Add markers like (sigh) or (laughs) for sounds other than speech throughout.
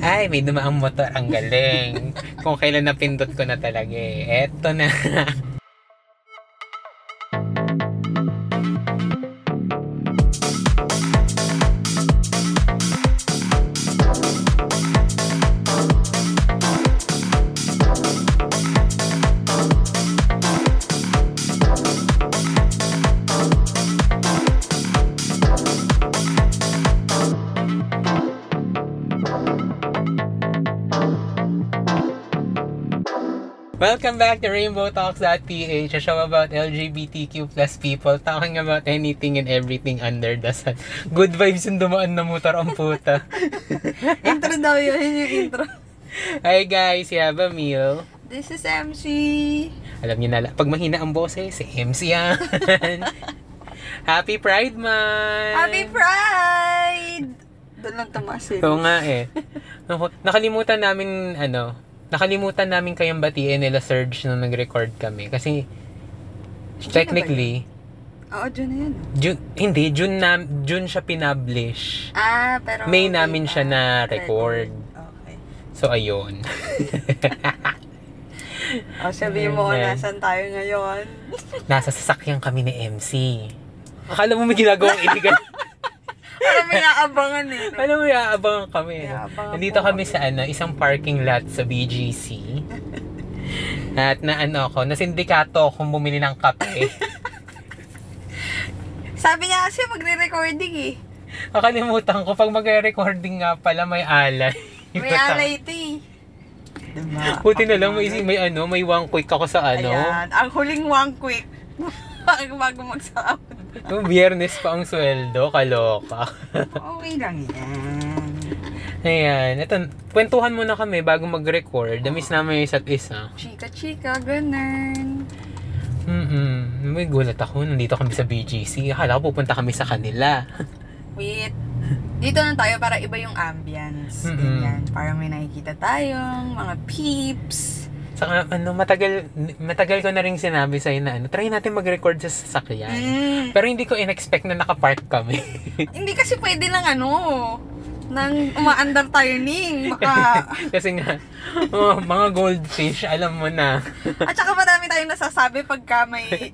Ay, may dumaang motor. Ang galing. Kung kailan napindot ko na talaga eh. Eto na. (laughs) Welcome back to Rainbow Talks.ph, a show about LGBTQ plus people talking about anything and everything under the sun. Good vibes yung dumaan na motor ang puta. (laughs) intro daw yun, yun yung intro. Hi guys, you have a meal. This is MC. Alam niyo na, pag mahina ang boses, si MC yan. (laughs) Happy Pride Month! Happy Pride! Doon lang tumaas eh. Oo nga eh. Nakalimutan namin, ano, nakalimutan namin kayong batiin nila Surge nung nag-record kami. Kasi, technically, Oo, dyan na yun. June, hindi, June, na, June siya pinablish. Ah, pero... May okay namin siya na record. Okay. So, ayun. (laughs) O, sabihin mo kung Ayan. nasan tayo ngayon. Nasa sasakyan kami ni MC. Akala mo may ginagawang (laughs) illegal. Parang may naabangan eh. no? Alam mo, iaabangan kami. May aabangan Nandito po kami sa ano, isang parking lot sa BGC. At na ano ako, na sindikato akong bumili ng kape. (laughs) Sabi niya kasi magre-recording eh. Nakalimutan ko, pag magre-recording nga pala, may alay. May alay ito eh. Diba? Buti na lang, may, may ano, may one quick ako sa ano. Ayan. Ang huling one quick. Bago magsahod. Yung biyernes pa ang sweldo, kaloka. Okay lang yan. Ayan, ito, kwentuhan muna kami bago mag-record. Damis namin yung isa't isa. Chika-chika, ganun. Mm-mm. May gulat ako, nandito kami sa BGC. Akala ko pupunta kami sa kanila. Wait. Dito na tayo para iba yung ambience. Mm-mm. Ganyan. Parang may nakikita tayong mga peeps. Saka ano, matagal, matagal ko na rin sinabi sa'yo na ano, try natin mag-record sa sasakyan. Mm. Pero hindi ko in-expect na nakapark kami. (laughs) Hindi kasi pwede lang ano, nang umaandar tayo ning. Baka, (laughs) Kasi nga, oh, mga goldfish, alam mo na. (laughs) at saka marami tayong nasasabi pagka may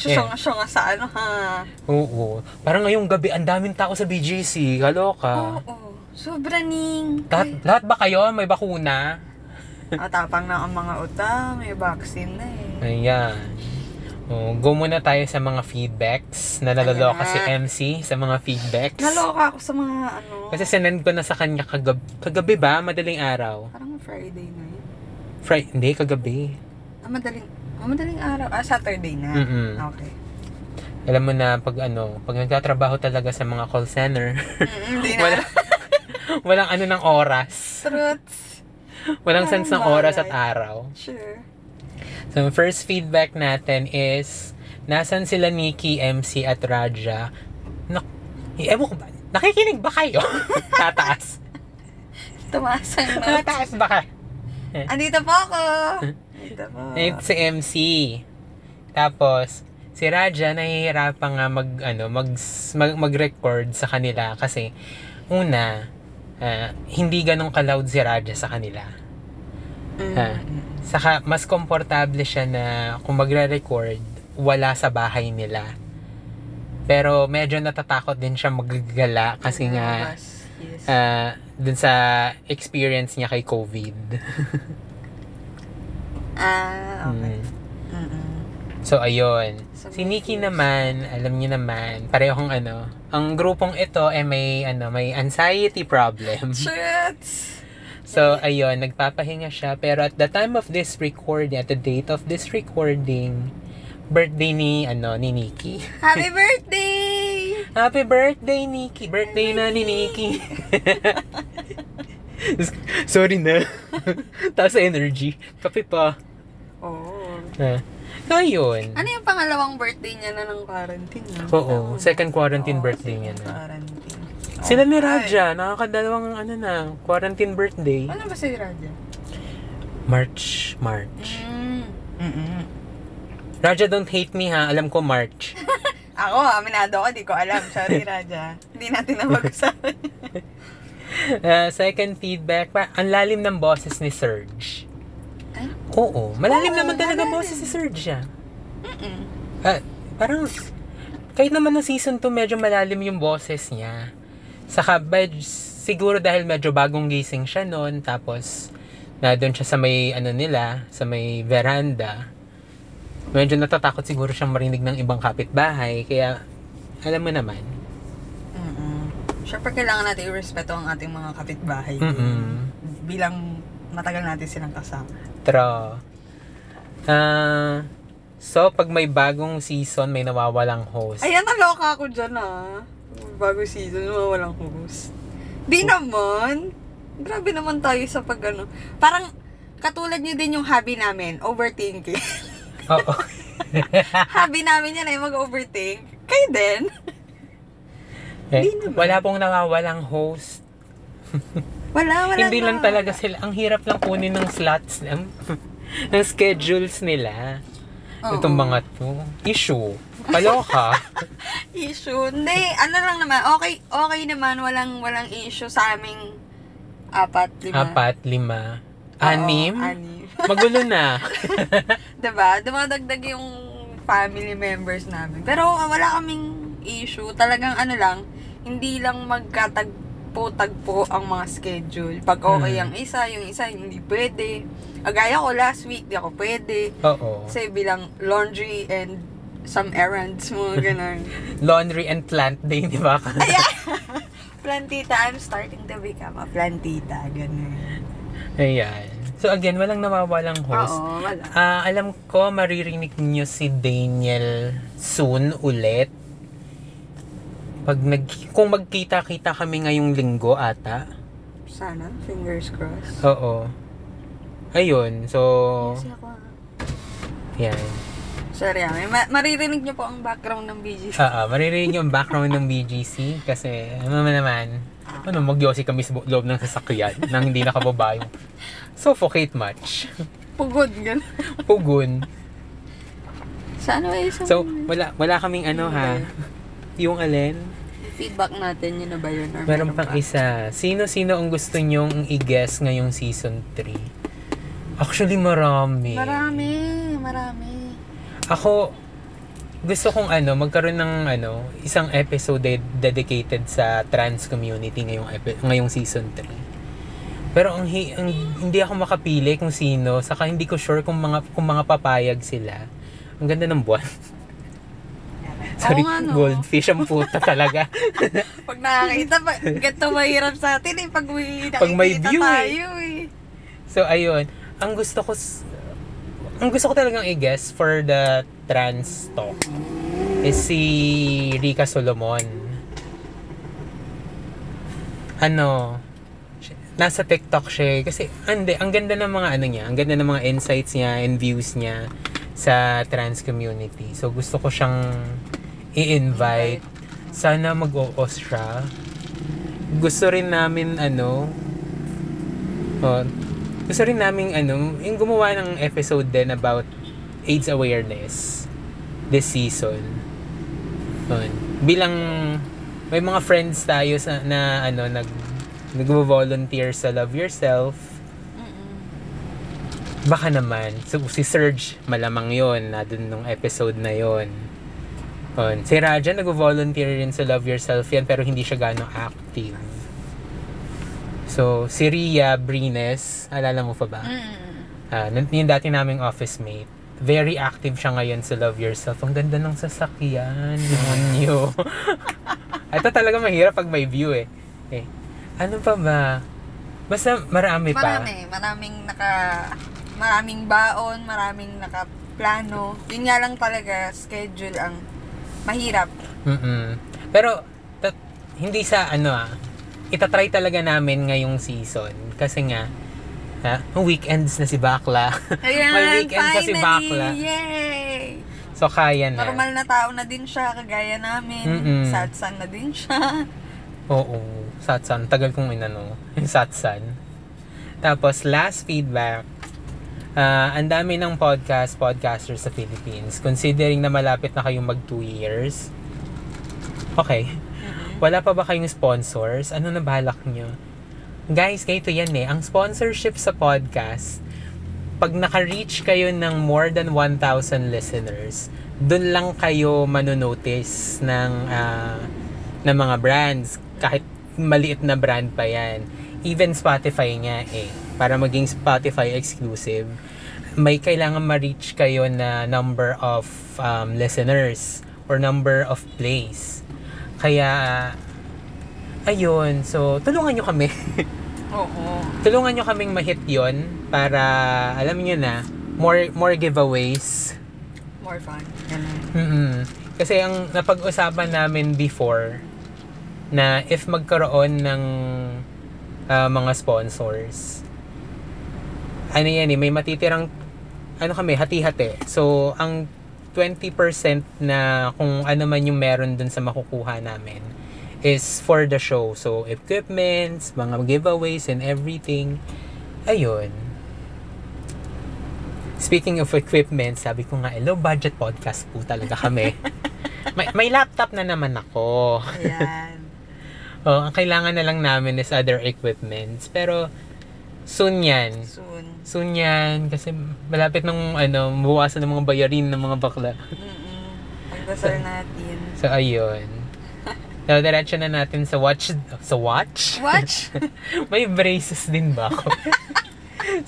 susunga-sunga sa ano ha. Oo. Parang ngayong gabi, ang daming tao sa BGC. Kaloka. Oo. Sobra ning. Lahat, lahat ba kayo may bakuna? Ah, tapang na ang mga utang, may vaccine na eh. Ayan. Oh, go muna tayo sa mga feedbacks na nalaloka si. MC sa mga feedbacks. Naloka ako sa mga ano. Kasi sinend ko na sa kanya kagab kagabi ba? Madaling araw. Parang Friday na yun. Friday, hindi, kagabi. Ah, madaling, ah, madaling araw. Ah, Saturday na. Mm-mm. Okay. Alam mo na, pag ano, pag nagtatrabaho talaga sa mga call center, Mm, (laughs) wala, walang ano ng oras. Truths. Walang sense ng oras at araw. Sure. So, first feedback natin is, nasan sila Nikki, MC, at Raja? Nak eh, ewan ko ba? Nakikinig ba kayo? (laughs) Tataas. Tumaas (laughs) ang notes. Tataas ba ka? Andito po ako. Andito po. It's si MC. Tapos, si Raja nahihirapan nga mag, ano, mag, mag, mag-record sa kanila kasi, una, ah, hindi ganong ka-loud si Raja sa kanila. Mm. Ha? Saka, mas komportable siya na kung magre-record, wala sa bahay nila. Pero medyo natatakot din siya maggala kasi nga Yes. Ah, dun sa experience niya kay COVID. (laughs) ah, okay. Mm. Mm-mm. So, ayun. So, Si Nikki naman, alam niyo naman, parehong ano, ang grupong ito ay may, ano, may anxiety problem. Truths. So, ayun, nagpapahinga siya. Pero at the time of this recording, at the date of this recording, birthday ni, ano, ni Nikki. (laughs) Happy birthday! Happy birthday, Nikki! Birthday na ni Nikki. (laughs) Sorry na. (laughs) Taas energy. Kape pa. Oo. Ah. Ngayon. Ano yung pangalawang birthday niya na ng quarantine? no? Oo, second quarantine Oo, birthday niya second na. Quarantine. Sila ni Ay. Raja, nakakadalawang ano na, quarantine birthday. Ano ba si Raja? March, March. Mm. Mm-mm. Raja, don't hate me ha. Alam ko March. (laughs) Ako, aminado ako, di ko alam. Sorry, Raja. Hindi natin na mag-usapan. Ah, (laughs) second feedback, pa, ang lalim ng boses ni Serge. Oo, malalim Oo, naman talaga malalim. boses si Serge ah. Mm-mm. Ah, parang, kahit naman ng season 2, medyo malalim yung boses niya. Saka, med- siguro dahil medyo bagong gising siya noon, tapos, na doon siya sa may, ano nila, sa may veranda. Medyo natatakot siguro siyang marinig ng ibang kapitbahay, kaya, alam mo naman. Mm-mm. Siyempre, kailangan natin i-respeto ang ating mga kapitbahay. Mm-mm. Bilang matagal natin silang kasama. True. Ah, so, pag may bagong season, may nawawalang host. Ayan, naloka ako dyan ah. Bago season, walang host. Di naman. Grabe naman tayo sa pag ano. Parang, katulad nyo din yung hobby namin, overthinking. (laughs) Oo. hobby namin yan ay mag-overthink. Kayo din. Eh, wala pong nawawalang host. (laughs) Wala, wala Hindi na. lang talaga sila. Ang hirap lang kunin ng slots ng, (laughs) ng schedules nila. Oo. Itong mga to. Issue. Kaloka. (laughs) issue. Hindi, ano lang naman, okay, okay naman, walang, walang issue sa aming apat, lima. Apat, lima, Oo, anim. anim. (laughs) Magulo na. diba? Dumadagdag yung family members namin. Pero wala kaming issue. Talagang ano lang, hindi lang magkatagpo-tagpo ang mga schedule. Pag okay Hmm. ang isa, yung isa hindi pwede. Agaya ko last week, di ako pwede. Oo. Kasi bilang laundry and some errands, mga (laughs) ganun. Laundry and plant day, di ba? (laughs) plantita, I'm starting to become a plantita. Ganun. Ayan. So again, walang nawawalang host. Oo, wala. Ah, alam ko maririnig niyo si Daniel soon ulit. Pag nag kung magkita-kita kami ngayong linggo ata. Sana, fingers crossed. Oo. Ayun. So, ah. yan. Sorry, ah. Ma- maririnig niyo po ang background ng BGC. Ah, ah, maririnig niyo ang background ng BGC kasi ano naman, ano, magyosi kami sa loob ng sasakyan (laughs) nang hindi nakababa yung suffocate much. Pugod, gano'n. Pugun. Sa ano eh? Sa So, wala wala kaming ano ha. Yung alin? Feedback natin, yun na ba yun? Or Meron meron pang pa? isa. Sino-sino ang gusto nyong i-guess ngayong season 3? Actually, marami. Marami, marami. Ako, gusto kong ano, magkaroon ng ano, isang episode de- dedicated sa trans community ngayong, epi- ngayong season 3. Pero ang, hi- ang- hindi ako makapili kung sino, saka hindi ko sure kung mga kung mga papayag sila. Ang ganda ng buwan. (laughs) Sorry, Oo nga, no? goldfish ang puta talaga. (laughs) Pag nakakita, pa, ganito mahirap sa atin eh. Pag may nakikita Pag may view, eh. tayo eh. So, ayun. Ang gusto ko... s- Ang gusto ko talagang i-guess for the trans talk is si Rika Solomon. Ano, siya- nasa TikTok siya eh. Kasi, ande, ang ganda ng mga ano niya, ang ganda ng mga insights niya and views niya sa trans community. So, gusto ko siyang i-invite. Sana mag-oos siya. Gusto rin namin, ano, Oh, gusto rin namin ano, yung gumawa ng episode din about AIDS awareness this season. Yun. Bilang may mga friends tayo sa, na ano nag nagvo-volunteer sa Love Yourself. Baka naman. So, si Serge, malamang yon na dun nung episode na yon. Yun. Si Raja, nag-volunteer rin sa Love Yourself yan, pero hindi siya gano'ng active. So, si Ria Brines, alala mo pa ba? Ah, nun- yung dati naming office mate. Very active siya ngayon sa Love Yourself. Ang ganda ng sasakyan. (laughs) Demonyo. Ito talaga mahirap pag may view eh. eh. Ano pa ba? Basta marami pa. Marami, maraming naka maraming baon, maraming nakaplano. Yun nga lang talaga schedule ang mahirap. Mm-mm. Pero, tat- hindi sa ano ah, itatry talaga namin ngayong season. Kasi nga, ha, weekends na si Bakla. Ayan, (laughs) May weekends na si finally! Bakla. Yay! So, kaya na. Normal na tao na din siya, kagaya namin. Mm-mm. Satsan na din siya. Oo, Satsan. Tagal kong inano, (laughs) Satsan. Tapos, last feedback. Ah, ang dami ng podcast, podcasters sa Philippines. Considering na malapit na kayong mag 2 years. Okay. Wala pa ba kayong sponsors? Ano na balak nyo? Guys, ganito yan eh. Ang sponsorship sa podcast, pag naka-reach kayo ng more than 1,000 listeners, dun lang kayo manonotice ng, ah, ng mga brands. Kahit maliit na brand pa yan. Even Spotify nga eh. Para maging Spotify exclusive, may kailangan ma-reach kayo na number of um, listeners or number of plays. Kaya, ayun. So, tulungan nyo kami. (laughs) Oo. tulungan nyo kaming ma-hit yon para, alam nyo na, more, more giveaways. More fun. Ganun. mm Kasi ang napag-usapan namin before, na if magkaroon ng ah, mga sponsors, ano yan eh, may matitirang, ano kami, hati-hati. So, ang 20% na kung ano man yung meron dun sa makukuha namin is for the show. So, equipments, mga giveaways and everything. Ayun. Speaking of equipment, sabi ko nga, low budget podcast po talaga kami. (laughs) may, may laptop na naman ako. Ayan. (laughs) Oh, ang kailangan na lang namin is other equipments. Pero, soon yan. Soon. Soon yan. Kasi malapit ng, ano, mabawasan ng mga bayarin ng mga bakla. Mm-mm. Pagdasal natin. So, ayun. (laughs) So, diretso na natin sa watch. Sa watch? Watch? (laughs) May braces din ba ako?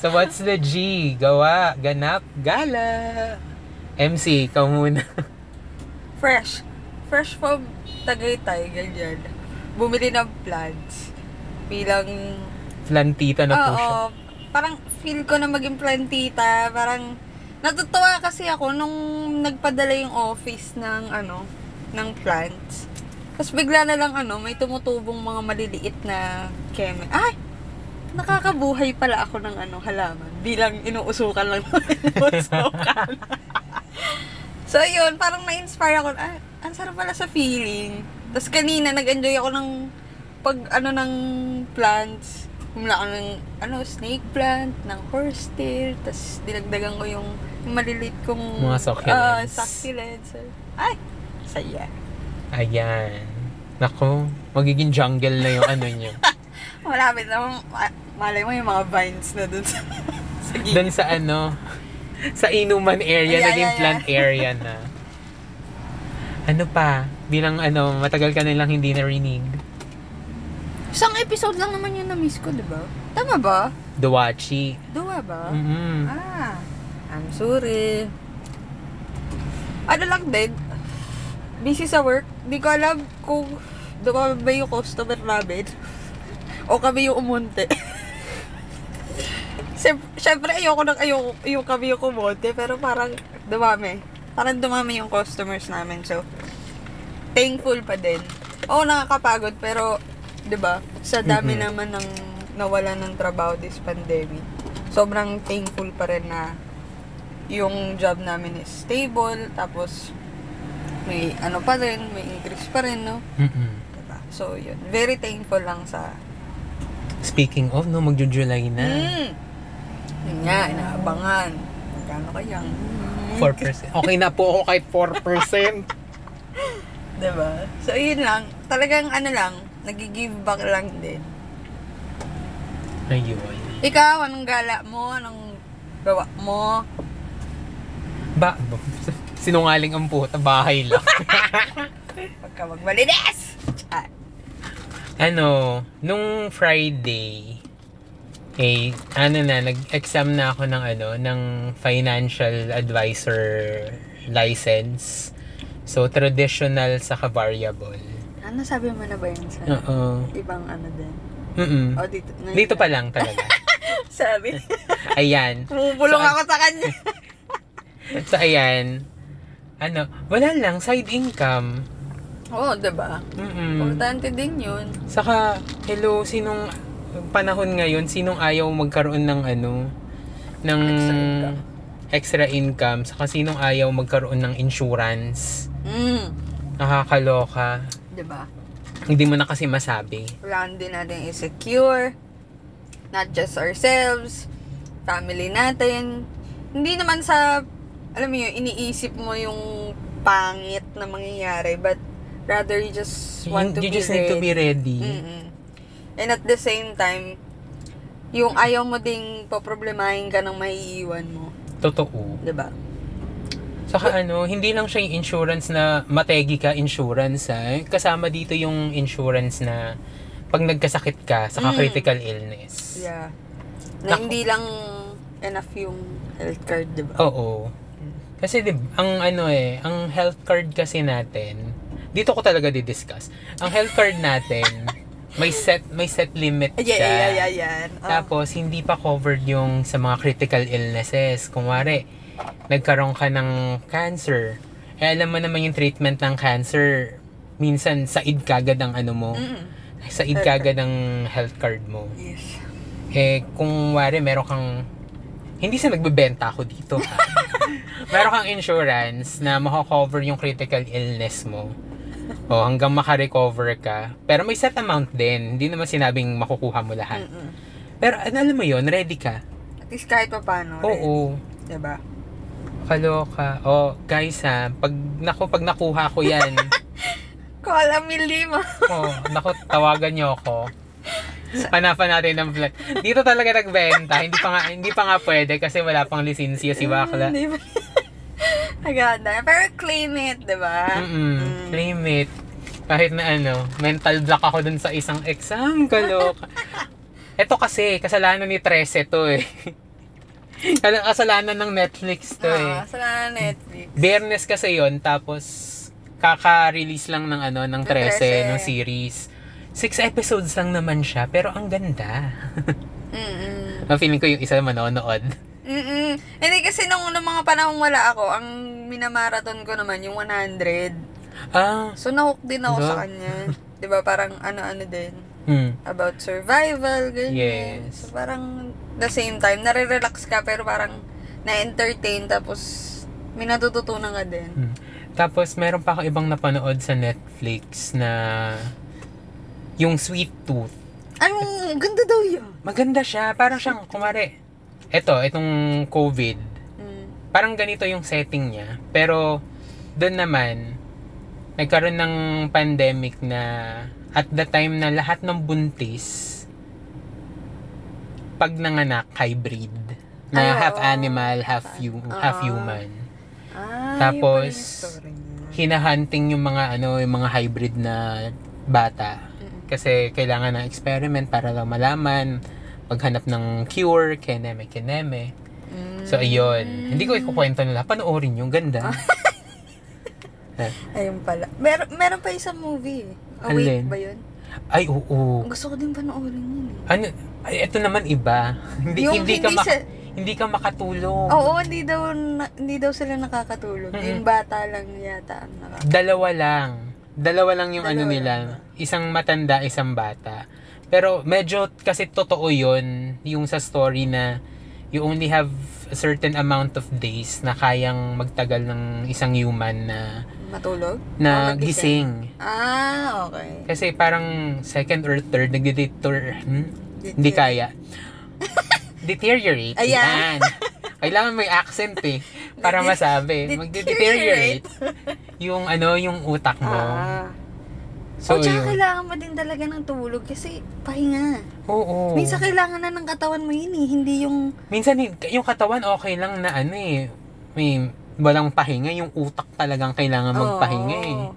so, what's the G? Gawa, ganap, gala. MC, ikaw muna. (laughs) Fresh. Fresh from Tagaytay, ganyan. Bumili ng plants. Bilang Plantita na po Oo, siya. parang feel ko na maging plantita, parang natutuwa kasi ako nung nagpadala yung office ng ano, ng plants. Tapos bigla na lang ano, may tumutubong mga maliliit na keme. Ay! Nakakabuhay pala ako ng ano, halaman. Bilang inuusukan lang ng inuusukan. (laughs) so yun, parang na-inspire ako. Ah, ang sarap pala sa feeling. Tapos kanina, nag-enjoy ako ng pag ano ng plants. Humula ako ng ano, snake plant, ng horsetail, tapos dinagdagan ko yung, yung maliliit kong Mga succulents. Ah, succulents. Ay, saya. Ayan. Nako, magiging jungle na yung ano nyo. (laughs) Malapit na, ma- malay mo yung mga vines na dun sa, (laughs) sa. Doon sa ano, sa inuman area, Yeah, naging yeah, yeah. plant area na. Ano pa, bilang ano, matagal ka nilang hindi narinig. Isang episode lang naman yun na-miss ko, di ba? Tama ba? Duwachi. Dua ba? Mm-mm. Ah, I'm sorry. Ano lang din, busy sa work. Di ko alam kung dumami ba yung customer namin (laughs) o kami yung umunti. (laughs) Siyem- Siyempre, ayoko nang ayoko yung kami yung kumonte, pero parang dumami. Parang dumami yung customers namin. So, thankful pa din. Oo, nakakapagod, pero, di ba, sa dami Mhm. naman ng nawala ng trabaho this pandemic, sobrang thankful pa rin na yung job namin is stable, tapos may ano pa rin, may increase pa rin, no? Mm-mm. Diba? So, yun. Very thankful lang sa... Speaking of, no, magjo-July na. Mm. Yun nga, inaabangan. Magkano kayang... 4%. Okay na po ako kahit 4%. Diba? So, yun lang. Talagang ano lang, nag-give back lang din. Ayun. Ikaw, anong gala mo? Anong gawa mo? Ba, sinungaling ang puta, bahay lang. (laughs) Pagka magbalides! Chat. ano, nung Friday, eh, ano na, nag-exam na ako ng ano, ng financial advisor license. So, traditional sa variable. Ano sabi mo na ba yun sa Oo. ibang ano din? Mm-mm. O, dito. ngayon Dito pa lang talaga. (laughs) Sabi. (laughs) Ayan. Pumupulong So, ako sa kanya. (laughs) So, ayan. Ano, wala lang, side income. Oo, diba? Mm-mm. Importante din yun. Saka, hello, sinong panahon ngayon, sinong ayaw magkaroon ng ano, ng Extra income. extra income, saka sinong ayaw magkaroon ng insurance. Mm. Nakakaloka. Diba? Hindi mo na kasi masabi. Kailangan din natin i-secure. Not just ourselves. Family natin. Hindi naman sa, alam mo yun, iniisip mo yung pangit na mangyayari. But rather you just want to you be just need to be ready. Mm-mm. And at the same time, Yung ayaw mo ding poproblemahin ka ng maiiwan mo. Totoo. 'di ba? Saka ano, hindi lang siya yung insurance na mategi ka insurance ha. Kasama dito yung insurance na pag nagkasakit ka, saka Mm. critical illness. Yeah. Na Naku. hindi lang enough yung health card, 'di ba? Oo. Kasi di ang ano eh, ang health card kasi natin, dito ko talaga di-discuss. Ang health card natin, (laughs) may set may set limit Yeah, siya. yeah, yeah, yan. Oh. Tapos, hindi pa covered yung sa mga critical illnesses. Kung wari, nagkaroon ka ng cancer. Eh, alam mo naman yung treatment ng cancer, minsan said kagad ang ano mo. Mm. Said kagad ang health card mo. Yes. Eh, kung wari, meron kang, hindi sa nagbebenta ako dito ha. (laughs) meron kang insurance na mako-cover yung critical illness mo. O, hanggang makarecover ka. Pero may set amount din. Hindi naman sinabing makukuha mo lahat. Mm-mm. Pero ano, alam mo yon ready ka. At least kahit pa paano. Oo. Rin, 'di ba? Kaloka. O, guys ha, pag, naku, pag nakuha ko yan, (laughs) Kola mi lima. (laughs) o, naku, tawagan niyo ako. Hanapan natin ng vlog. Dito talaga nagbenta. Hindi pa nga, hindi pa nga pwede kasi wala pang lisensya si Bakla. Hindi ba? (laughs) Aganda. Pero claim it, 'di ba? Mm. Claim it. Kahit na ano, mental block ako dun sa isang exam. Kaloka. Ito kasi, kasalanan ni Trece to eh. (laughs) Kala- Kasalanan ng Netflix to eh. Ah, sa Netflix. Biyernes kasi yon tapos kaka-release lang ng ano ng Ng 13 13. ng series. Six episodes lang naman siya, pero ang ganda. (laughs) Mm-mm. Ang feeling ko yung isa manonood. Mm-mm. Hindi kasi nung, nung mga panahon wala ako, ang minamarathon ko naman yung 100. Ah, So, nahook din ako Diba? sa kanya. 'Di ba Parang ano-ano din. hmm. About survival, ganyan. Yes. So, parang the same time, nare-relax ka, pero parang na-entertain, tapos may natututunan ka din. hmm. Tapos meron pa ako ibang napanood sa Netflix na yung Sweet Tooth. Ang ganda daw yun. Maganda siya, parang siyang kumare. Eto, itong COVID. Mm. Parang ganito yung setting niya. Pero doon naman nagkaroon ng pandemic na at the time na lahat ng buntis pag nanganak hybrid na Ay, half animal, half hu- Oo. half human. Ah, Tapos, yung. Hinahunting yung mga ano, yung mga hybrid na bata. Mm. Kasi kailangan ng experiment para lang malaman maghanap ng cure, keneme, keneme. Mm. So, ayun. Hindi ko ikukwento nila. Panoorin yung ganda. (laughs) Ayun pala. Mer meron pa isang movie. eh. Awake Alin? ba yun? Ay, oo. Gusto ko din panoorin yun eh. Ano, ay, ito naman iba. (laughs) Hindi, Yung hindi, ka hindi sa- hindi ka makatulog. Oo, hindi daw, na- hindi daw sila nakakatulog. Mm-mm. Yung bata lang yata ang nakakatulog. Dalawa lang. Dalawa lang yung ano Dalawa nila. lang Isang matanda, isang bata. Pero medyo kasi totoo yun, yung sa story na you only have a certain amount of days na kayang magtagal ng isang human na Matulog? na O magising? gising. Ah, okay. Kasi parang second or third, nagde-deter, hmm? hindi kaya. (laughs) Deteriorate. Ayan. Yan. Kailangan may accent eh. Para masabi. Magde-deteriorate. yung ano, yung utak mo. Ah. So, o, tsaka yun. kailangan mo din talaga ng tulog kasi pahinga. Oo. Minsan kailangan na ng katawan mo yun eh, hindi yung... Minsan, yung katawan okay lang na ano eh. May walang pahinga. Yung utak talagang kailangan magpahinga eh. Oo.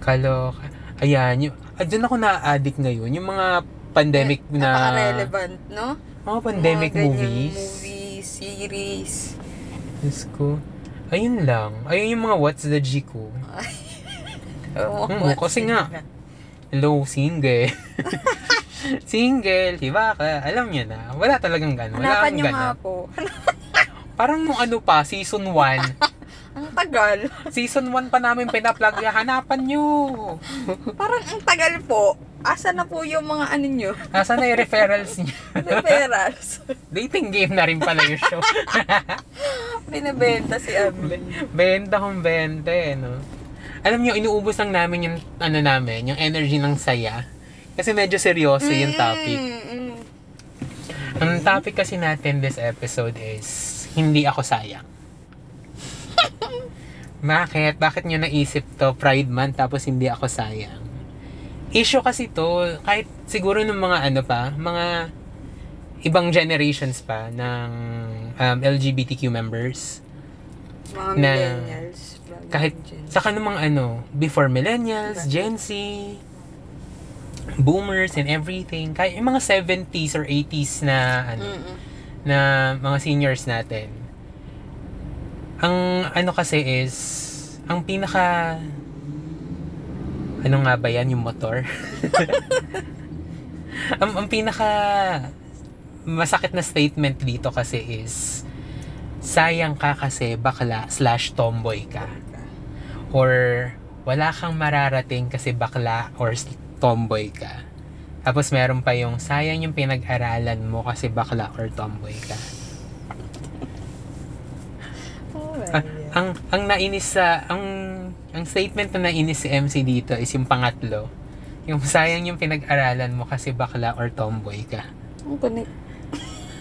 Kaloka. Ayan. Yung, ah, ako na-addict ngayon. Yung mga pandemic Eh, na... Napaka-relevant, no? Mga pandemic Mga movies. movies, series. Diyos ko. Ayun lang. Ayun yung mga what's the G ko. (laughs) Hmm, kasi nga. Hello, single. (laughs) single, diba ka? Alam niya na. Wala talagang gano'n. Hanapan nyo nga po. (laughs) Parang nung ano pa, season 1. (laughs) ang tagal. season 1 pa namin pinaplug. Hanapan nyo. Parang ang tagal po. Asa na po yung mga ano nyo? Nasaan na yung referrals niya? (laughs) Referrals. Dating game na rin pala yung show. (laughs) Binibenta si Ambe. benta kong benta eh, no? Alam nyo, inuubos lang namin yung, ano namin, yung energy ng saya. Kasi medyo seryoso yung topic. Mm, mm. Ang topic kasi natin this episode is, hindi ako sayang. Bakit? Bakit nyo naisip to? Pride Month tapos hindi ako sayang. Issue kasi to, kahit siguro ng mga ano pa, mga ibang generations pa ng um, LGBTQ members. Mga Na- millennials. Kahit Gen Z. sa kanumang ano, before millennials? Gen Z, boomers and everything. Kahit yung mga 70s or 80s na ano, Mm-mm. Na mga seniors natin. Ang ano kasi is, ang pinaka, ano nga ba yan, yung motor? (laughs) ang, ang pinaka masakit na statement dito kasi is, sayang ka kasi bakla slash tomboy ka. Or wala kang mararating kasi bakla or tomboy ka. Tapos meron pa yung sayang yung pinag-aralan mo kasi bakla or tomboy ka. Oh, Ah, ang ang nainis sa ang ang statement na nainis si MC dito is yung pangatlo. Yung sayang yung pinag-aralan mo kasi bakla or tomboy ka. Anong connect?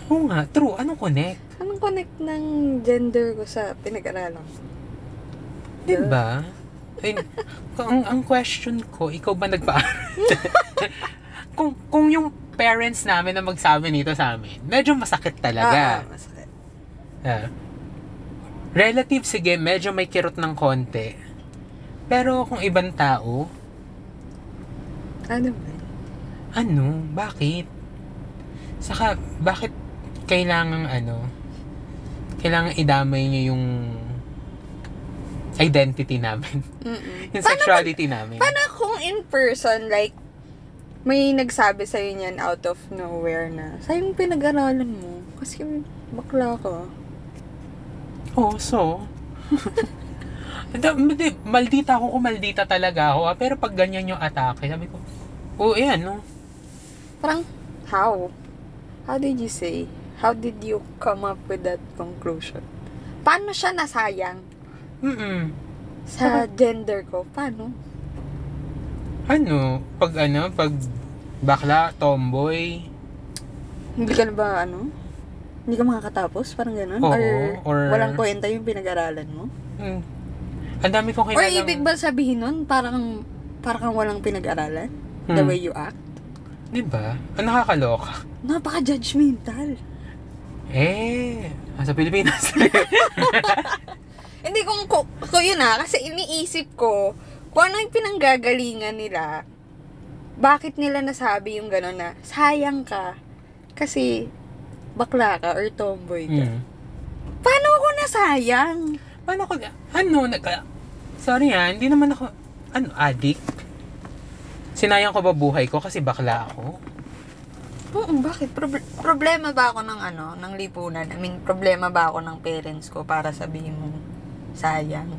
Oo nga, true. Anong connect? Anong connect ng gender ko sa pinag-aralan ko? Di ba? Ay, ang, ang question ko, ikaw ba nagpa-aral? (laughs) kung, kung yung parents namin na magsabi nito sa amin, medyo masakit Ah, talaga. masakit. Ah. relative, sige, medyo may kirot ng konti. Pero kung ibang tao, Ano ba? ano, bakit? Saka, bakit kailangan ano, kailangan idamay niyo yung identity namin. Mm-mm. (laughs) yung sexuality namin. Paano kung in person, like, may nagsabi sa'yo niyan out of nowhere na, sayang pinag-aralan mo. Kasi bakla ka. Oh, so? Maldita ako kung maldita talaga ako. ah. Pero pag ganyan yung atake, sabi ko, oh, yan, no? Parang, how? How did you say? How did you come up with that conclusion? Paano siya nasayang Mm-mm. sa gender ko? Paano? Ano, pag ano, pag bakla, tomboy, Hindi ka na ba, ano? Hindi ka makakatapos? Parang ganun? Oo, or, or- walang kwenta yung pinag-aralan mo? mm, ang dami kong Or kilalang... ibig ba sabihin nun, parang, parang walang pinag-aralan? The Hmm. way you act? Di ba? Ang nakakaloka. Napaka-judgmental. Eh, nasa Pilipinas. (laughs) Hindi kung, kung, kung yun ah, kasi iniisip ko, kung ano yung pinanggagalingan nila, bakit nila nasabi yung gano'n na, sayang ka, kasi bakla ka or tomboy ka. mm. Paano ako nasayang? Paano ko, ano, nag, sorry ah, hindi naman ako, ano, addict? Sinayang ko ba buhay ko kasi bakla ako? Oo, bakit? Prob- problema ba ako ng ano, ng lipunan? I mean, problema ba ako ng parents ko para sabihin mo, sayang?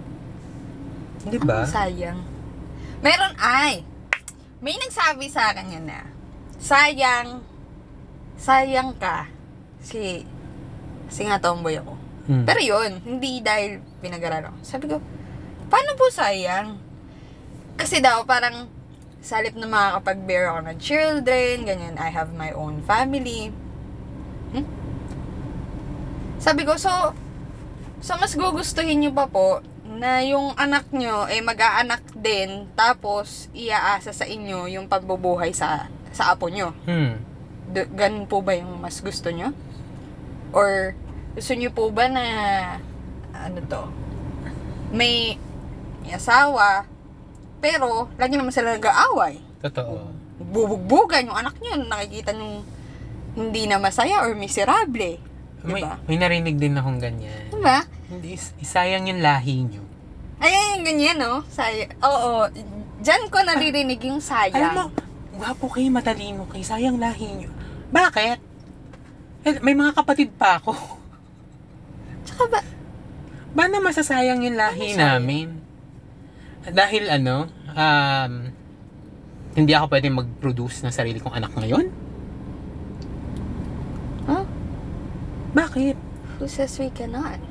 Di ba? Ano sayang? Meron, ay, may nagsabi sa akin yan na, sayang, sayang ka. Kasi, kasi nga tomboy ako. Hmm. Pero yun, hindi dahil pinag-aralan. Sabi ko, paano po sayang? Kasi daw, parang, salip na makakapag-bear ako ng children, ganyan, I have my own family. Hmm? Sabi ko, so, so mas gugustuhin nyo pa po na yung anak nyo ay mag-aanak din tapos iaasa sa inyo yung pagbubuhay sa sa apo nyo. Hmm. D- ganun po ba yung mas gusto nyo? Or gusto nyo po ba na ano to? May, may asawa pero lagi naman sila nag-aaway. Totoo. Bubugbugan yung anak nyo nakikita nyo hindi na masaya or miserable. May, Diba? may narinig din akong ganyan. Diba? Hindi, is- isayang yung lahi nyo. Ay, ganyan, no? Saya. Oo. Diyan ko naririnig yung sayang. Alam mo, gwapo kayo, matalino kayo, sayang lahi nyo. Bakit? Eh, May mga kapatid pa ako. Tsaka ba, Ba na masasayang yung lahi Ano namin? Dahil ano, um, hindi ako pwede mag-produce ng sarili kong anak ngayon? huh? Bakit? Who says we cannot?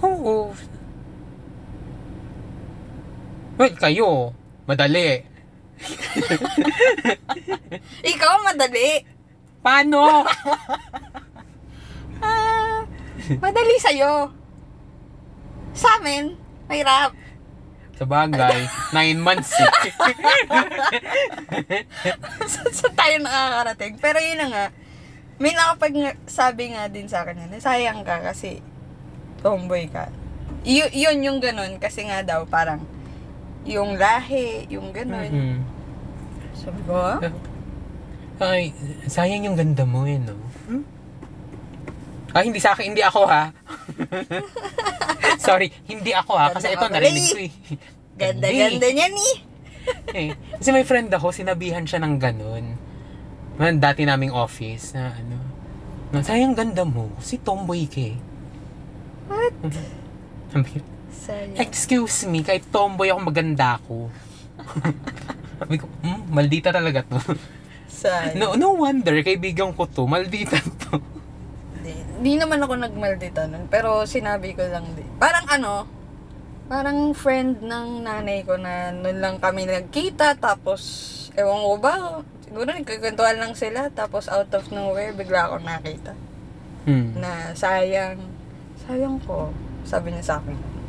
Oo. Well, kayo, madali. (laughs) Ikaw, madali. Paano? (laughs) Ah, madali sa'yo. Sa amin, mahirap. Sa bagay, nine months eh. (laughs) sa, sa tayo nakakarating. Pero yun na nga, May nakapag sabi nga din sa akin na sayang ka kasi tomboy ka. Y- yun yung ganun kasi nga daw parang yung lahi, yung ganun. Mm-mm. Sabi ko, ah? Ay, sayang yung ganda mo eh, no? Hmm? Ah, hindi sa akin, hindi ako ha. (laughs) Sorry, hindi ako ha. Kasi ito, narinig eh. ko eh. Ganda-ganda niya ni. eh. Kasi may friend ako, sinabihan siya ng ganun. Man, dati naming office na ano. Na, sayang ganda mo. Si tomboy ka eh. What? Sayang. Excuse me, kahit tomboy ako, maganda ako. (laughs) Sabi ko, hmm, maldita talaga to. Sayang. no, no wonder, kaibigan ko to, maldita to. Di, di naman ako nagmaldita nun. Pero sinabi ko lang din. Parang ano, parang friend ng nanay ko na nun lang kami nagkita. Tapos, ewan ko ba, siguro nagkikwentuhan lang sila. Tapos out of nowhere, bigla ako nakita. Hmm. Na sayang, sayang ko. Sabi niya sa akin.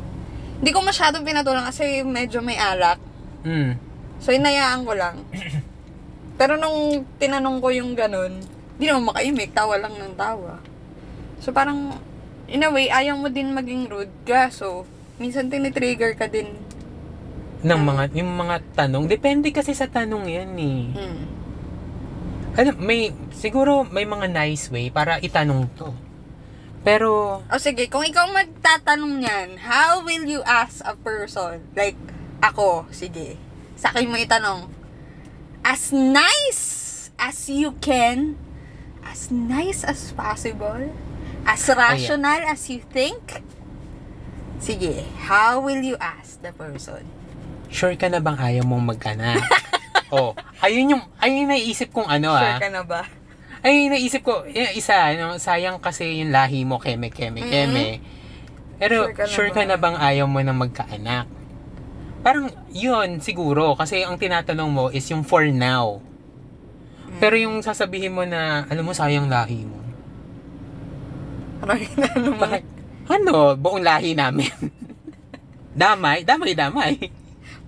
Hindi ko masyadong pinatulang kasi medyo may alak. Hmm. So, inayaan ko lang. (clears throat) Pero nung tinanong ko yung ganun, hindi naman makaimik, tawa lang ng tawa. So, parang, in a way, ayaw mo din maging rude ka. So, minsan tinitrigger ka din. ng mga yung mga tanong depende kasi sa tanong yan eh. Hmm. Alam, may siguro may mga nice way para itanong to. Pero O sige, kung ikaw magtatanong niyan, how will you ask a person? Like, ako, sige. Sa akin mo itanong, as nice as you can, as nice as possible, as rational as you think, sige, how will you ask the person? sure ka na bang ayaw mong magkana? (laughs) oh, ayun yung ayun yung naisip kong ano Sure ah. ka na ba? Ay naisip ko, eh, isa, ano, sayang kasi yung lahi mo keme keme keme. Pero Sure ka na sure ka ba? na bang ayaw mo na magkaanak? Parang yun siguro kasi ang tinatanong mo is yung for now. Pero yung sasabihin mo na, alam mo, sayang lahi mo. Parang ano mo. Ano? Buong lahi namin. (laughs) damay? Damay, damay.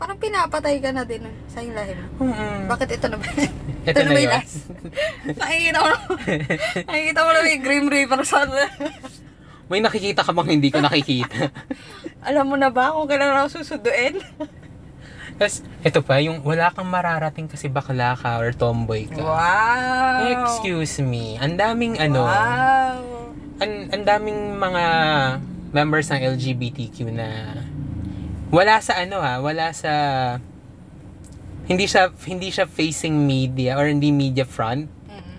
Parang pinapatay ka na din sa yung lahi mo. Mm-mm. Bakit ito na ba? (laughs) Ito na ba yung yun. last? (laughs) nakikita mo na, (laughs) nakikita mo na may Grim Reaper sa May nakikita ka bang hindi ko nakikita? Alam mo na ba kung kailan ako susunduin? Tapos, ito pa, yung wala kang mararating kasi bakla ka or tomboy ka. Wow! Excuse me. Ang daming ano, Wow! ang, ang daming mga members ng LGBTQ na wala sa ano ha, wala sa hindi siya hindi siya facing media or hindi media front. Mm.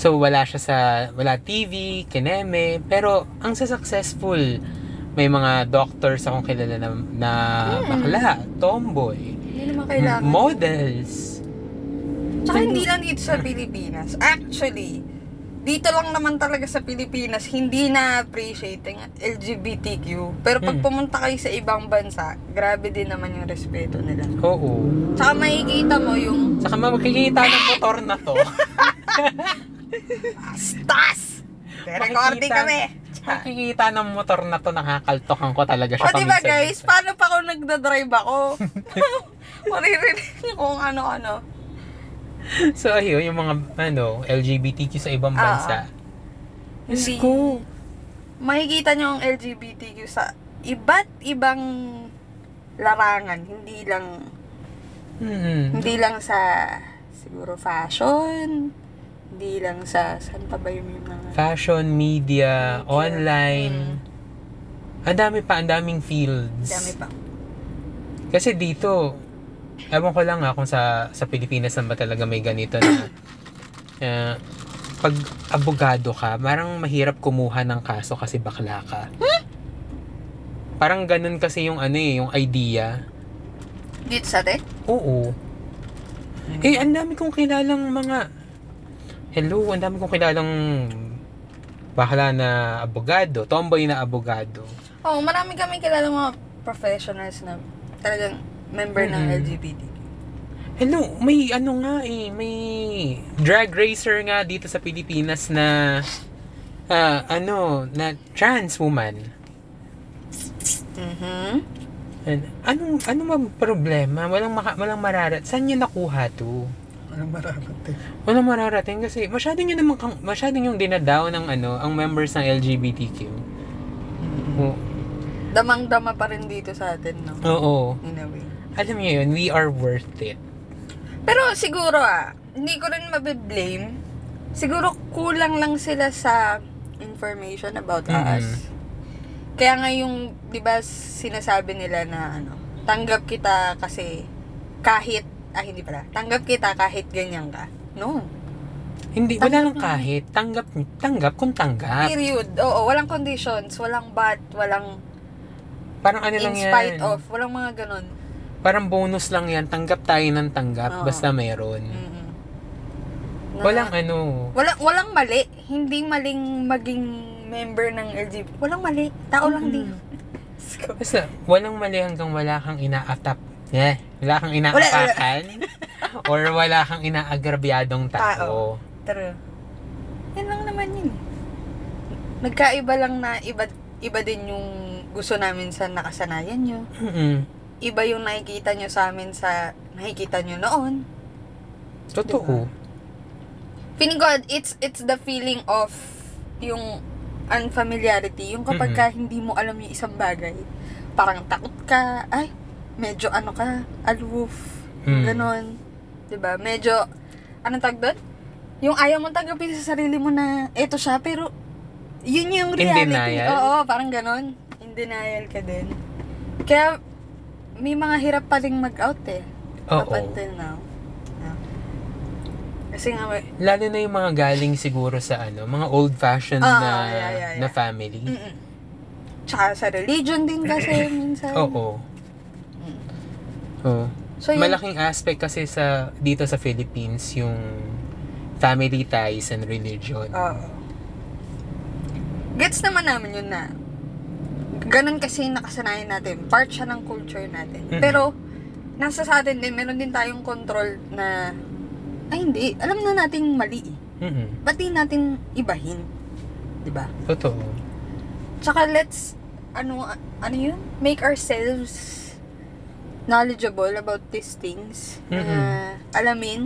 So wala siya sa wala TV, kineme, pero ang sa successful may mga doctors akong kilala na, na bakla, tomboy, Hindi naman kailangan. models. Tsaka hindi lang dito sa Pilipinas. Actually, dito lang naman talaga sa Pilipinas, hindi na-appreciate ang LGBTQ. Pero pag Hmm. pumunta kayo sa ibang bansa, grabe din naman yung respeto nila. Oo. Tsaka makikita mo yung Saka makikita ng motor na to. (laughs) Stas! Recording kami! Makikita ng motor na to, nakakaltokan ko talaga siya O diba guys, paano pa kung nagdadrive ako? (laughs) (laughs) Maririnig niyo kung ano-ano. (laughs) So ayun, yung mga ano, LGBTQ sa ibang Ah, bansa. Diyos Hindi. ko. Makikita niyo ang LGBTQ sa iba't ibang larangan. Hindi lang, Hmm. hindi lang sa siguro fashion, hindi lang sa, saan pa ba yung mga... Fashion, media, Media. online. Ang dami pa, ang daming fields. Dami pa. Kasi dito, ewan ko lang ha, kung sa, sa Pilipinas naman ba talaga may ganito na eh, pag abogado ka, parang mahirap kumuha ng kaso kasi bakla ka. Parang ganun kasi yung ano eh, yung idea. Dito sa atin? Oo. Eh, ang dami kong kilalang mga... Hello, ang dami kong kilalang bakla na abogado, tomboy na abogado. Oo, oh, marami kami kilala mga professionals na talagang member ng Mhm. LGBT. Hello, may ano nga eh, may drag racer nga dito sa Pilipinas na ah, ano, na trans woman. Mhm. And, anong ano ba problema? Walang maka, walang mararat. Saan niya nakuha to? Walang mararating. Walang mararating kasi masyadong yun naman kang, masyadong yung dinadaw ng ano, ang members ng LGBTQ. Oo. Damang-dama pa rin dito sa atin, no? Oo. In a way. Alam niyo yun, we are worth it. Pero siguro ah, hindi ko rin mabiblame. Siguro kulang lang sila sa information about Mhm. us. Kaya nga yung, di ba, sinasabi nila na ano, tanggap kita kasi kahit, ah hindi pala, tanggap kita kahit ganyan ka. No. Hindi, wala Tanggap nang na. kahit. Tanggap, tanggap kung tanggap. Period. Oo, walang conditions, walang but, walang Parang ano lang in yan. spite of, walang mga ganun. Parang bonus lang yan. Tanggap tayo ng tanggap. Oo. Basta meron. Mm-mm. Na- Walang ano. Walang, walang mali. Hindi maling maging member ng LGBT. Walang mali. Tao lang din. (laughs) Basta, walang mali hanggang wala kang inaatap. Eh, wala kang inaapakan. (laughs) or wala kang inaagrabyadong tao. Pero, yan lang naman yun. Nagkaiba lang na iba, iba din yung gusto namin sa nakasanayan nyo. Mm-mm. Iba yung nakikita nyo sa amin sa nakikita nyo noon. Totoo. Feeling ko, it's, it's the feeling of yung unfamiliarity. Yung kapag ka hindi mo alam yung isang bagay. Parang takot ka. Ay, medyo ano ka, aloof. Mm. Ganon. 'Di ba Medyo, anong tag doon? Yung ayaw mong tanggapin sa sarili mo na eto siya, pero yun yung In reality. denial? Oo, parang ganon. In denial ka din. Kaya, may mga hirap pa rin mag-out eh. Up Oo. until now. Yeah. Kasi nga, may, Lalo na yung mga galing siguro sa ano, mga old-fashioned Ah, na, yeah, yeah, yeah. na family. mm Tsaka sa religion din kasi (clears throat) minsan. Oo. Oo. So, yun, Malaking aspect kasi sa dito sa Philippines yung family ties and religion. Oo. Gets naman namin yun na ganun kasi yung nakasanayan natin. Part siya ng culture natin. Mhm. Pero, nasa sa atin din, meron din tayong control na, ay hindi, alam na nating mali eh. Mhm. Ba't natin ibahin? 'Di ba? Totoo. Tsaka let's, ano, ano yun? Make ourselves knowledgeable about these things. Na Mhm. alamin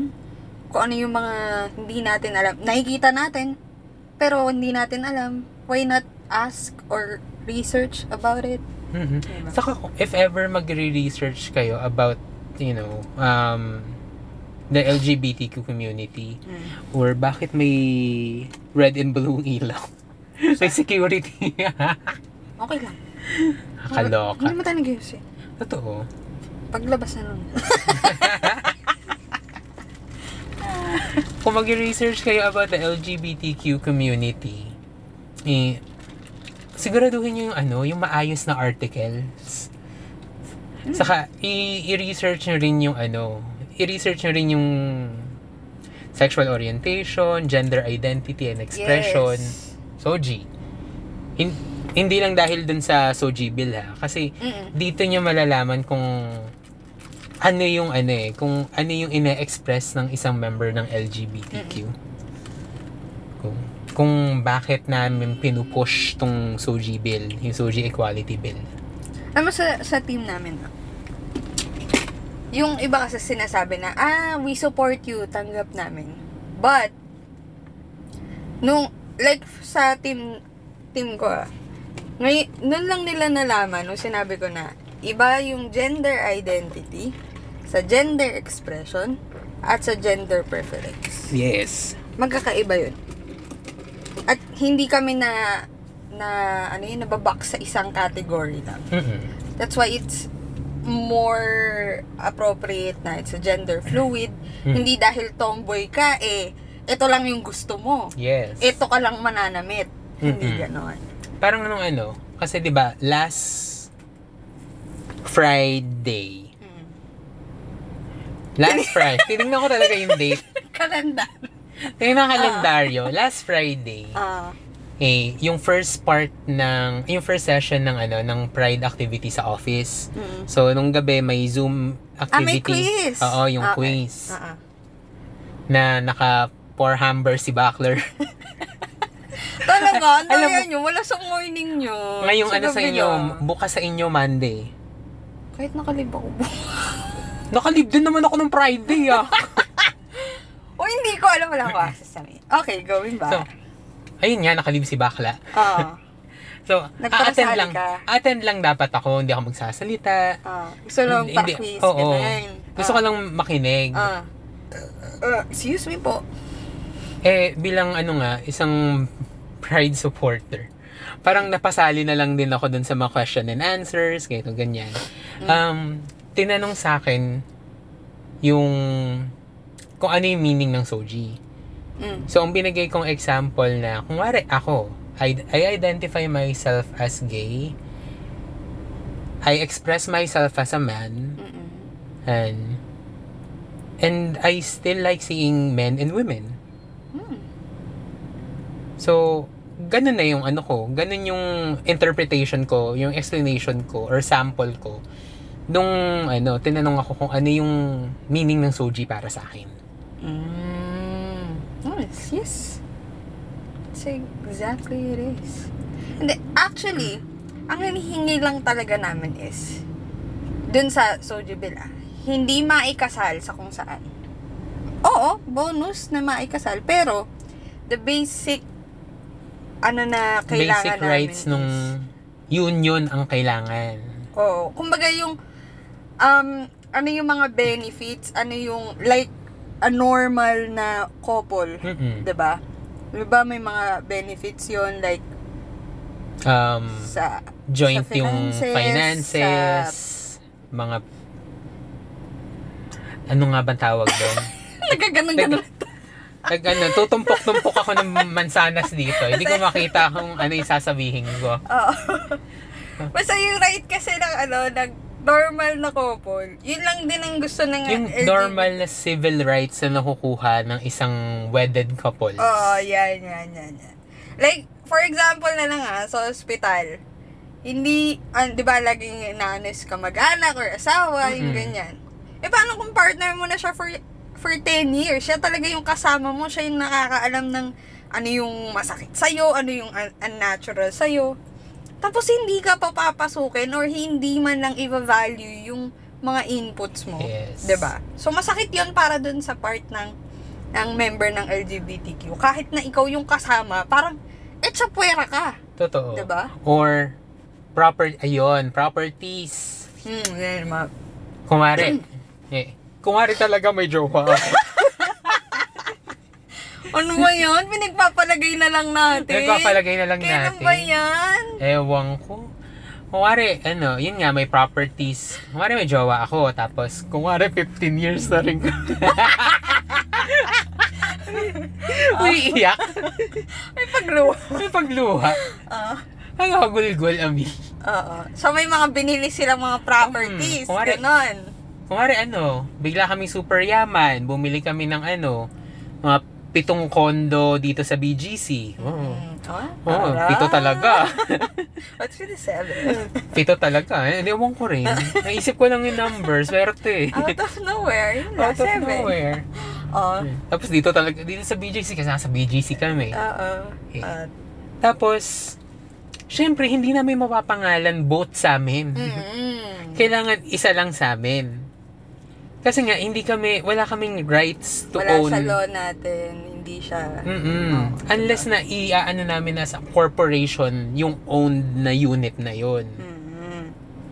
kung ano yung mga hindi natin alam. Nakikita natin, pero hindi natin alam. Why not ask or research about it? Mhm. Diba? Saka if ever magre-research kayo about, you know, um, the LGBTQ community Mm. or bakit may red and blue ilaw. (laughs) may security. Okay lang. Kaloka. Hindi mo tayo nag eh. Totoo. Paglabas na nun. (laughs) Kung mag-research kayo about the LGBTQ community, eh, siguraduhin nyo yung ano, yung maayos na articles. Saka, i- i-research nyo rin yung ano, i-research nyo rin yung sexual orientation, gender identity and expression. Yes. Soji. Hin- hindi lang dahil dun sa Soji Bill ha. Kasi, Mm-mm. dito nyo malalaman kung ano yung ano eh, kung ano yung ine-express ng isang member ng LGBTQ. Kung, kung bakit namin pinupush tong Soji Bill, yung Soji Equality Bill. Mo sa, sa team namin, no? yung iba kasi sinasabi na, ah, we support you, tanggap namin. But, nung, like, sa team, team ko, ah, ngay, nun lang nila nalaman, nung sinabi ko na, iba yung gender identity, sa gender expression, at sa gender preference. Yes. Magkakaiba yun. At hindi kami na, na, ano yun, nababox sa isang category lang. mm That's why it's more appropriate na it's a gender fluid. Hmm. Hindi dahil tomboy ka, eh, ito lang yung gusto mo. Yes. Ito ka lang mananamit. Hindi Mm-mm. ganon. Parang nung ano, kasi 'di ba last Friday. Hmm. Last Friday. Tinignan ko talaga yung date. (laughs) Kalendar. (laughs) Tingnan ang kalendaryo. Last Friday. Ah, eh, yung first part ng, yung first session ng ano, ng Pride activity sa office. mm. So, nung gabi may Zoom ah, may activity. quiz. Oo, yung Okay. quiz. Ah, ah. Na naka four hamber si Backler. (laughs) Talaga, ang Alam mo- daya nyo. Wala sa morning nyo. Ngayong ano sa inyo, lang. bukas sa inyo Monday. Kahit nakalib ako. Nakalib din naman ako ng Friday ah. (laughs) O hindi ko alam, wala ko access sa. Okay, going back. So, ayun nga, nakalib si bakla. Oo. (laughs) So, Nagpakasali attend lang. ka. Attend lang dapat ako, hindi ako magsasalita. Ah, gusto lang Hindi- pa-quiz, Oo. ganun. Gusto ko lang makinig. Ah. Uh, excuse me po. Eh, bilang ano nga, isang pride supporter. Parang napasali na lang din ako dun sa mga question and answers, ganito, ganyan. Um, tinanong sa akin yung kung ano yung meaning ng soji. Mm. So, ang binigay kong example na, kung wari ako, I, I identify myself as gay, I express myself as a man, Mm-mm. and and I still like seeing men and women. Hmm. So, ganun na yung ano ko, ganun yung interpretation ko, yung explanation ko, or sample ko, nung ano, tinanong ako kung ano yung meaning ng soji para sa akin. Mm. Yes, yes. That's exactly it is. Hindi, actually, ang hinihingi lang talaga namin is, dun sa Soju Bill ah, hindi maikasal sa kung saan. Oo, bonus na maikasal, pero, the basic, ano na kailangan Basic rights namin nung is- union ang kailangan. Oo. Kumbaga yung, um, ano yung mga benefits, ano yung, like, a normal na couple. Mm-mm. 'di ba? 'Di ba may mga benefits 'yon like Um, sa joint sa yung finances, finances, mga ano nga bang tawag doon? nagkaganon ganon. Nag ano, tutumpok-tumpok ako ng mansanas dito. Hindi ko makita kung ano yung sasabihin ko. Oo. (laughs) Basta yung right kasi ng ano, ng normal na couple. Yun lang din ang gusto ng Yung LGBT. normal na civil rights na nakukuha ng isang wedded couple. Oo, yan, yan, yan, yan. Like, for example na lang ah, sa hospital, hindi, ah, di ba, laging nanis ka mag-anak or asawa, yung Mm-mm. ganyan. Eh, paano kung partner mo na siya for, for 10 years? Siya talaga yung kasama mo, siya yung nakakaalam ng ano yung masakit sa'yo, ano yung un- unnatural sa'yo. Tapos, hindi ka papapasukin or hindi man lang i-value yung mga inputs mo. Yes. ba? So masakit 'yon para dun sa part ng ng member ng LGBTQ. Kahit na ikaw yung kasama, parang eh chapwera ka, Totoo. ba? Or, proper, ayun, properties. Hmm, yan ma. Kumari, eh, kumari talaga may jowa. (laughs) Ano ba 'yon? Pinagpapalagay na lang natin. Nagpapalagay na lang Kailan natin. ba 'yan? Ewan ko. Kumari, ano, yun nga, may properties. Kumari may jowa ako, tapos, kumari 15 years na rin. (laughs) Umiiyak. May pagluwa. May pagluha. Ah, Ang nakagulgol, Ami. Oo. So may mga binili silang mga properties, Hmm, kunwari- ganon. Kumari, ano, bigla kami super yaman. Bumili kami ng, ano, mga pitong kondo dito sa BGC. Oo. Hmm. Oh, Oo, pito talaga. (laughs) What's with the seven? pito talaga. Eh, ewan ko rin. Naisip ko lang yung numbers. Swerte. Out of nowhere, yun na, Out of seven. nowhere. (laughs) Oo. Tapos dito talaga, dito sa BGC, kasi nasa BGC kami. Oo. Eh. Ah, Tapos, syempre, hindi namin mapapangalan both sa amin. mm, (laughs) Kailangan isa lang sa amin. Kasi nga, hindi kami, wala kaming rights to Wala own. sa law natin, hindi siya... Mm-mm. Unless na i-ano namin na sa corporation yung owned na unit na yon Mm.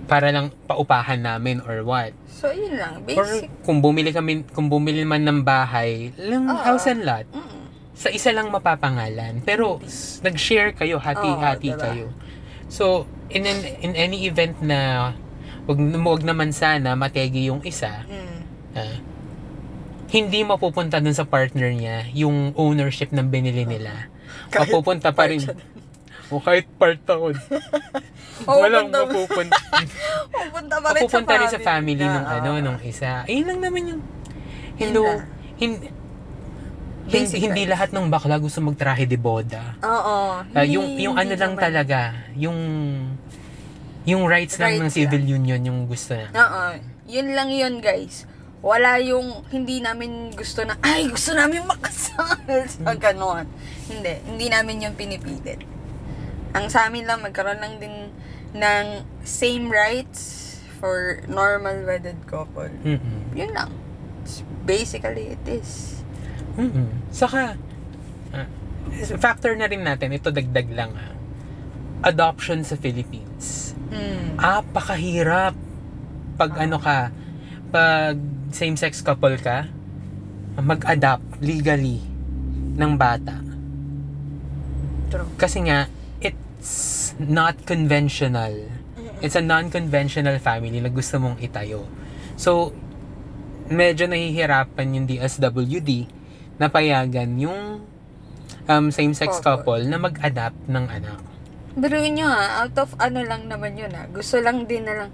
Para lang paupahan namin or what. So, yun lang. Or Basic. kung bumili kami, kung bumili man ng bahay, lang Oo. house and lot, Mm. sa isa lang mapapangalan. Pero s- nag-share kayo, hati-hati diba? kayo. So, in an, in any event na wag, wag naman sana mategi yung isa, Mm. Ah, hindi mapupunta dun sa partner niya yung ownership ng binili nila. Kahit mapupunta pa rin. O kahit part taon. Oo, Walang punta- mapupunta. Pupunta pa rin (laughs) mapupunta (laughs) sa rin sa family na, nung ano, oo. nung isa. Ayun lang naman yung na. hindi, hindi, hindi rights. lahat ng bakla gusto magtrahe de boda. Oo. Ah, yung yung ano lang naman. talaga, yung yung rights, lang ng Rights civil union yung gusto na. Oo. Yun lang yun, guys. Wala yung hindi namin gusto na, ay, gusto namin makasal (laughs) sa ganon. Hindi. Hindi namin yung pinipilit. Ang sa amin lang, magkaroon lang din ng same rights for normal wedded couple. Mm-mm. Yun lang. It's basically, it is. Mm-mm. Saka, ah, factor na rin natin, ito dagdag lang ah, adoption sa Philippines. Mm. Apakahirap pag ano ka, pag same-sex couple ka, mag-adopt legally ng bata. True. Kasi nga, it's not conventional. It's a non-conventional family na gusto mong itayo. So, medyo nahihirapan yung DSWD na payagan yung um, same-sex Couple. couple na mag-adapt ng anak. Biruin nyo ha, out of ano lang naman yun ha. Gusto lang din na lang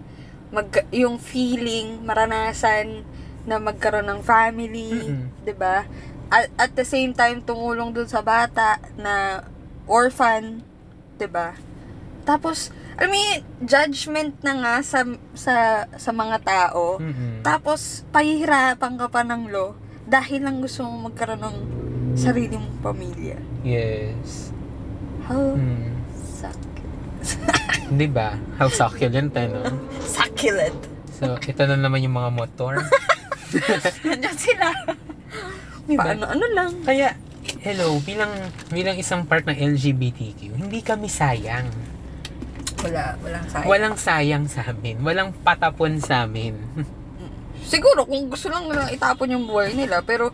mag, yung feeling, maranasan na magkaroon ng family, Mm-mm. 'di ba? At, at the same time tumulong dun sa bata na orphan, 'di ba? Tapos mo yun, judgment na nga sa sa sa mga tao. Mm-mm. Tapos pahihirapan ka pa ng law dahil lang gusto mong magkaroon ng sarili mong pamilya. Yes. How Mm. suck- (laughs) Di ba? How succulent, ano? succulent. So, ito na naman yung mga motor. (laughs) Nandiyan sila. Diba? Paano, ano lang. Kaya, hello, bilang, bilang isang part ng LGBTQ, hindi kami sayang. Wala, walang sayang. Walang sayang sa amin. Walang patapon sa amin. (laughs) Siguro, kung gusto lang nilang itapon yung buhay nila, pero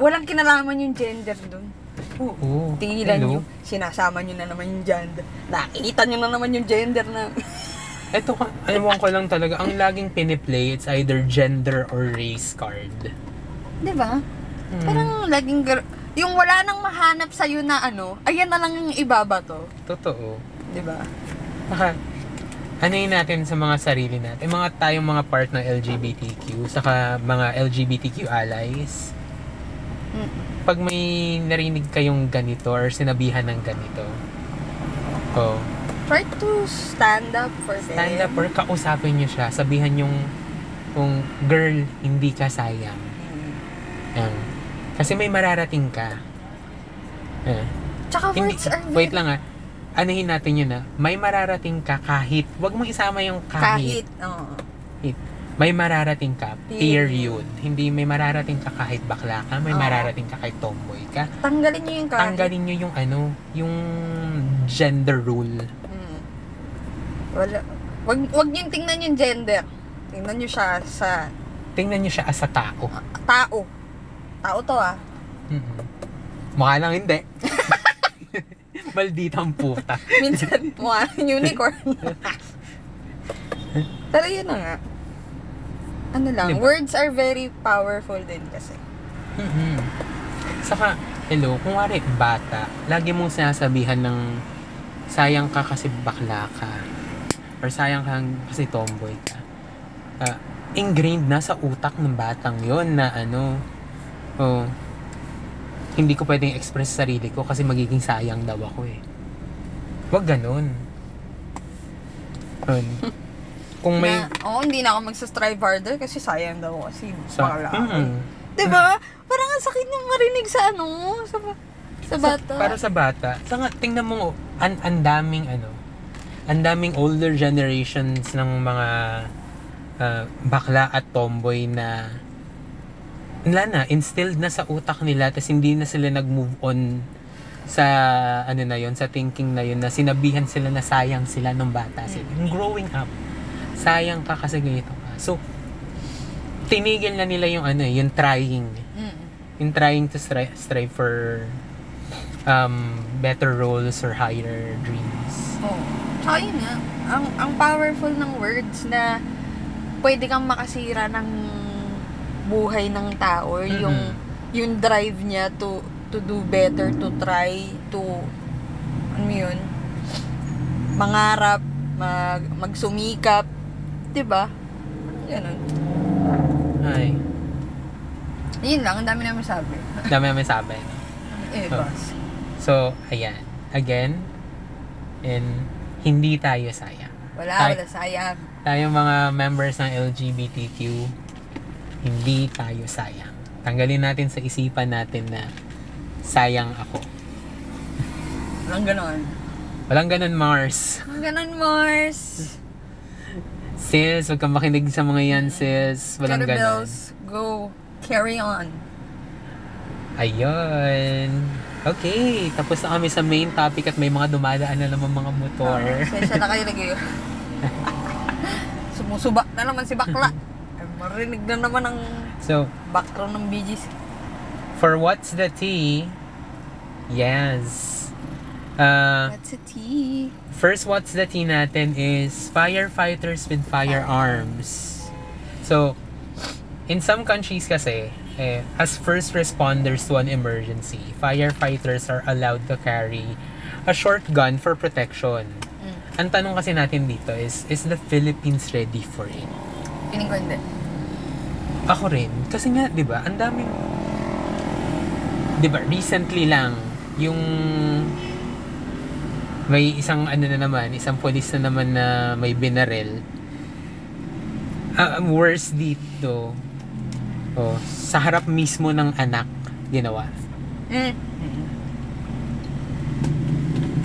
walang kinalaman yung gender dun. Oo. Tingilan hello. nyo, sinasama nyo na naman yung gender. Nakikita nyo na naman yung gender na... (laughs) Ito, ka- alam ko lang talaga, ang laging piniplay, it's either gender or race card. Di ba? Hmm. Parang laging... gar- yung wala nang mahanap sa'yo na ano, ayan na lang yung ibabato. Totoo. Di ba? Saka, ano yun natin sa mga sarili natin, mga tayong mga part ng LGBTQ, saka mga LGBTQ allies, Mm. pag may narinig kayong ganito or sinabihan ng ganito, oh, Try to stand up for them. stand up or kausapin nyo siya, sabihan yung, kung girl, hindi ka sayang. Mm. Yan. Kasi may mararating ka. Eh. Tsaka Hindi, words are wait lang ah. Anuhin natin yun ah. May mararating ka kahit, wag mo isama yung kahit. kahit. oo. May mararating ka, Period. Hindi may mararating ka kahit bakla ka, may Oo. mararating ka kahit tomboy ka. Tanggalin nyo yung kahit. Tanggalin nyo yung ano, yung gender rule. Mm. Wala. Wag, wag nyo tingnan yung gender. Tingnan nyo siya sa Tingnan nyo siya as a tao. tao. Tao to ah. Mm-mm. Mukha lang hindi. (laughs) Malditang puta. Minsan mukha ng unicorn. (laughs) Pero yun na nga. Ano lang, Diba? words are very powerful din kasi. Mhm. Saka, hello, kung wari bata, lagi mong sinasabihan ng sayang ka kasi bakla ka. Or sayang ka kasi tomboy ka. Ah, ingrained na sa utak ng batang yon na ano, oh, hindi ko pwedeng express sarili ko kasi magiging sayang daw ako eh. Wag ganun. Yun. (laughs) Kung may... na, oo, hindi na ako magsa-strive harder kasi sayang daw kasi sa, bakla. Mm. Diba? Parang ang sakit niyang marinig sa ano, sa, sa bata. para sa bata. Sa nga, tingnan mo, an, ang daming ano, ang daming older generations ng mga ah, bakla at tomboy na wala na, instilled na sa utak nila tapos hindi na sila nag-move on sa ano na yon sa thinking na yun na sinabihan sila na sayang sila nung bata sila. Yung growing up, sayang ka kasi ganito ka. So, tinigil na nila yung ano, eh, yung trying Mm. in trying to stri- strive for um, better roles or higher dreams. Oo. Tsaka yun nga, ang, ang powerful ng words na pwede kang makasira ng buhay ng tao or yung Mhm. yung drive niya to to do better, to try, to ano yun, mangarap, mag, magsumikap, 'di ba? Ganun. Ay, Yun lang, ang dami namin sabi. dami namin sabi. no? Eh, Oh. boss. So, ayan. Again, and hindi tayo sayang. Wala, Tay- wala sayang. Tayo mga members ng LGBTQ, hindi tayo sayang. Tanggalin natin sa isipan natin na sayang ako. Walang ganon. Walang ganun, Mars. Walang ganon, Mars. Sis, huwag kang makinig sa mga yan, sis. Walang ganun. Kettlebells, go. Carry on. Ayun. Okay, tapos na kami sa main topic at may mga dumadaan na naman mga motor. Ah, Sensya na kayo lagi. (laughs) Sumusubak na naman si bakla. Ay, marinig na naman ang So, background ng BGs. for what's the tea? Yes. Uh, That's a tea. first what's the tea natin is firefighters with firearms. So, in some countries kasi, eh, as first responders to an emergency, firefighters are allowed to carry a short gun for protection. Mm. Ang tanong kasi natin dito is, is the Philippines ready for it? Piling ko hindi. Ako rin. Kasi nga, di ba, ang daming... Di ba, recently lang, yung... May isang ano na naman, isang polis na naman na may binarel. Ah, Ang worst dito, oh, sa harap mismo ng anak, ginawa. Mm.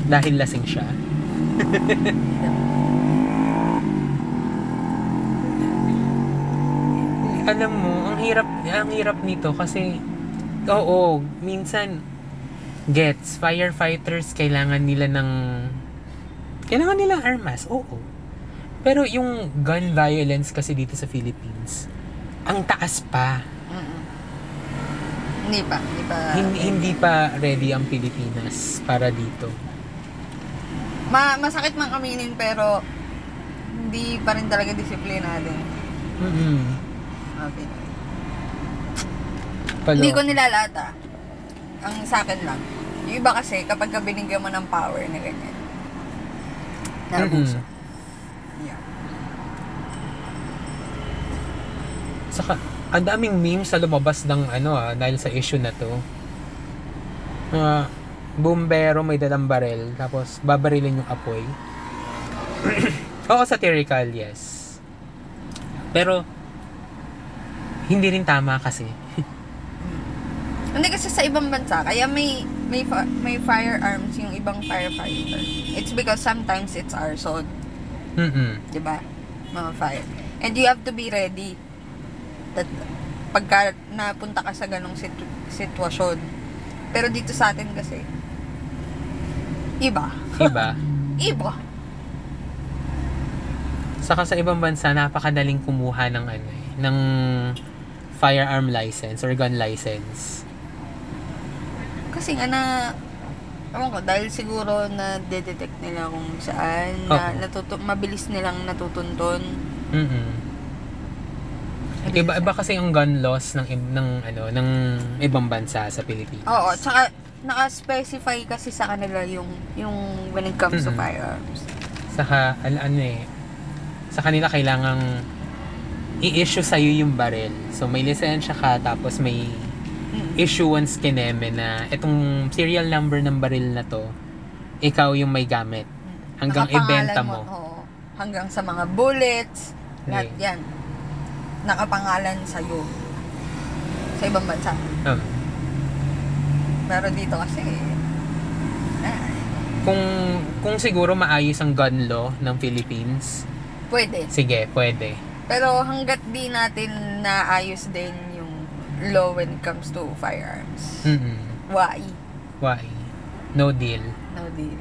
Dahil lasing siya. (laughs) Alam mo, ang hirap, ang hirap nito kasi, oo, minsan, gets, firefighters, kailangan nila ng, kailangan nilang armas, oo. Pero yung gun violence kasi dito sa Philippines, ang taas pa. Mm-mm. Hindi pa. Hindi pa. hindi, hindi pa ready ang Pilipinas para dito. Ma masakit man aminin pero hindi pa rin talaga disiplinado. Mm-mm. Okay. Palo. Hindi ko nilalata. Ang sa akin lang. Yung iba kasi, kapag ka binigyan mo ng power na ganyan, naabuso. Yeah. Saka, ang daming memes sa lumabas ng ano ah, dahil sa issue na to. Mga bumbero may dalang barel, tapos babarilin yung apoy. (clears throat) Oo, satirical, yes. Pero, hindi rin tama kasi. (laughs) Hindi kasi sa ibang bansa, kaya may may fa- may firearms yung ibang firefighter. It's because sometimes it's arson, Mm-mm. 'di ba? Mga fire. And you have to be ready. That pagka napunta ka sa ganong situ- sitwasyon. Pero dito sa atin kasi iba. Iba. (laughs) Iba. Saka sa ibang bansa, napakadaling kumuha ng ano eh, ng firearm license or gun license. Kasi nga na Ewan ko, dahil siguro na detect nila kung saan, na Oo. natutu- mabilis nilang natutunton. Mm-mm. Iba iba kasi yung gun laws ng ng ano ng ibang bansa sa Pilipinas. Oo, tsaka naka-specify kasi sa kanila yung yung when it comes to Mm-mm. firearms. Saka al- ano eh sa kanila kailangang i-issue sa yung barrel. So may lisensya ka tapos may Mm. issuance kineme na itong serial number ng baril na to ikaw yung may gamit hanggang ibenta mo. Oo, hanggang sa mga bullets, lahat Okay. yan. Nakapangalan sa'yo. Sa ibang bansa. Um, Pero dito kasi, ah, kung kung siguro maayos ang gun law ng Philippines, pwede. sige, pwede. Pero hanggat di natin naayos din law when it comes to firearms. Mm. Why? Why? No deal. No deal.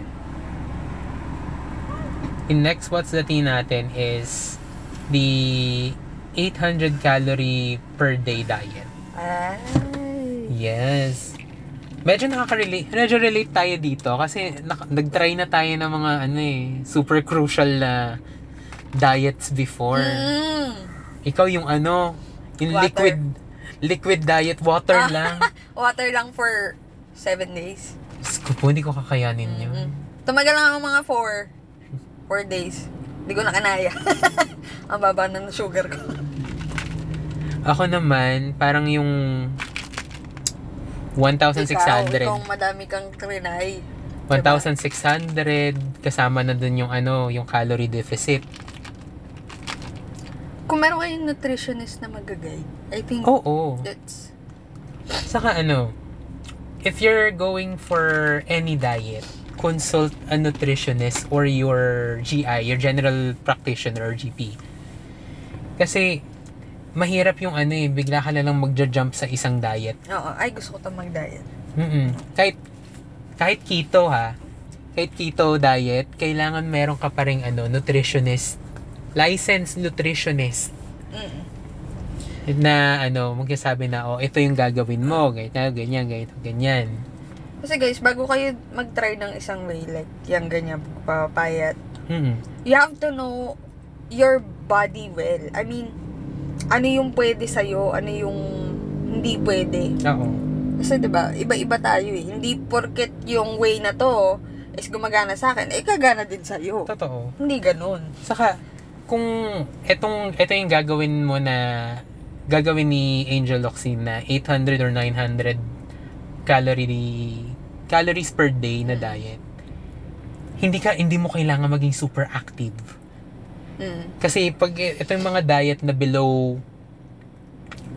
In next what's the tea natin is the 800 calorie per day diet. Ay. Yes. Medyo nakaka-relate, medyo relate tayo dito kasi nak- nag-try na tayo ng mga ano eh, super crucial na diets before. Mm. Ikaw yung ano, yung Water. liquid liquid diet water Ah. lang. (laughs) Water lang for seven days. Diyos ko po, hindi ko kakayanin yun. Mm. Tumagal lang ako mga four. Four days. Hindi ko na kanaya. (laughs) Ang baba ng sugar ko. (laughs) Ako naman, parang yung 1,600. Ikaw, ikaw madami kang trinay. 1,600 kasama na dun yung ano, yung calorie deficit. Kung meron kayong nutritionist na mag-guide, I think Oo. that's... Saka ano, if you're going for any diet, consult a nutritionist or your GI, your general practitioner or GP. Kasi mahirap yung ano eh, bigla ka na lang magja-jump sa isang diet. Oo, ay gusto ko to mag-diet. mm Kahit, kahit keto ha, kahit keto diet, kailangan meron ka pa rin ano, nutritionist, licensed nutritionist Mm. na ano, magsasabi na, oh, ito yung gagawin mo, ganyan, ganyan, ganyan, ganyan. Kasi guys, bago kayo mag-try ng isang way, like, yung ganyan, papayat, Mm-mm. you have to know your body well. I mean, ano yung pwede sa'yo, ano yung hindi pwede. Oo. Kasi 'di ba, iba-iba tayo eh. Hindi porket yung way na to is gumagana sa akin, eh kagana din sa iyo. Totoo. Hindi ganoon. Saka, kung etong, ito yung gagawin mo na, gagawin ni Angel Locsin na 800 or 900 calorie, calories per day na diet, hindi ka, hindi mo kailangan maging super active. Mm. Kasi pag ito yung mga diet na below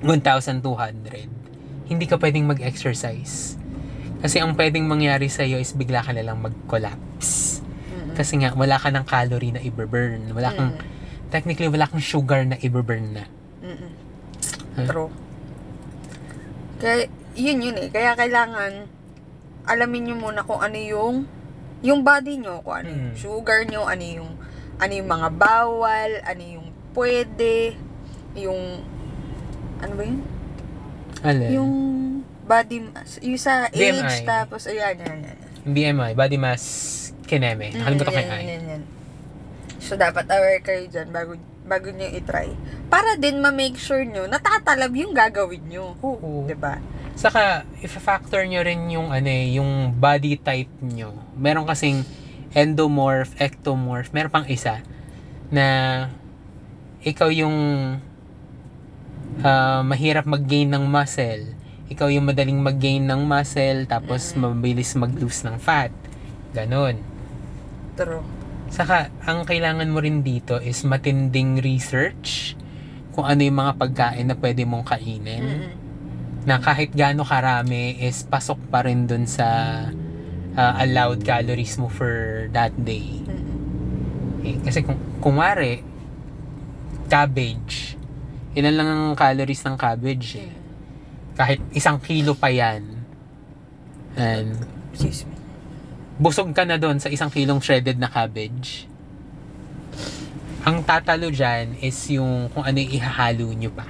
1,200, hindi ka pwedeng mag-exercise. Kasi ang pwedeng mangyari sa iyo is bigla ka na lang mag-collapse. Mm. Kasi nga, wala ka ng calorie na i-burn. Wala kang, Mm. Technically, wala kang sugar na i-burn na. Mm-mm. Huh? True. Kaya, yun yun eh. Kaya kailangan, alamin nyo muna kung ano yung, yung body nyo, kung ano yung Mm. sugar nyo, ano yung, ano yung mga bawal, ano yung pwede, yung, ano ba yun? Alin? Yung body mass, yung sa age, BMI. tapos, ayan, yan, yan. yan. BMI, body mass kineme. Nakalimutan ko Mm, yung yan, I. yan, yan. So, dapat aware kayo dyan bago, bago nyo itry. Para din ma-make sure nyo, natatalab yung gagawin nyo. Oo. ba? Saka, if-factor nyo rin yung, ano eh, yung body type nyo. Meron kasing endomorph, ectomorph, meron pang isa na ikaw yung ah, mahirap mag-gain ng muscle. Ikaw yung madaling mag-gain ng muscle, tapos mabilis mag-lose ng fat. Ganon. True. Saka, ang kailangan mo rin dito is matinding research kung ano yung mga pagkain na pwede mong kainin. Mm-mm. Na kahit gaano karami is pasok pa rin dun sa ah, allowed calories mo for that day. Mm-mm. Eh, kasi kung kumare, cabbage, ilan lang ang calories ng cabbage eh. Kahit isang kilo pa yan. And Excuse me. Busog ka na doon sa isang kilong shredded na cabbage. Ang tatalo dyan is yung kung ano yung ihahalo nyo pa.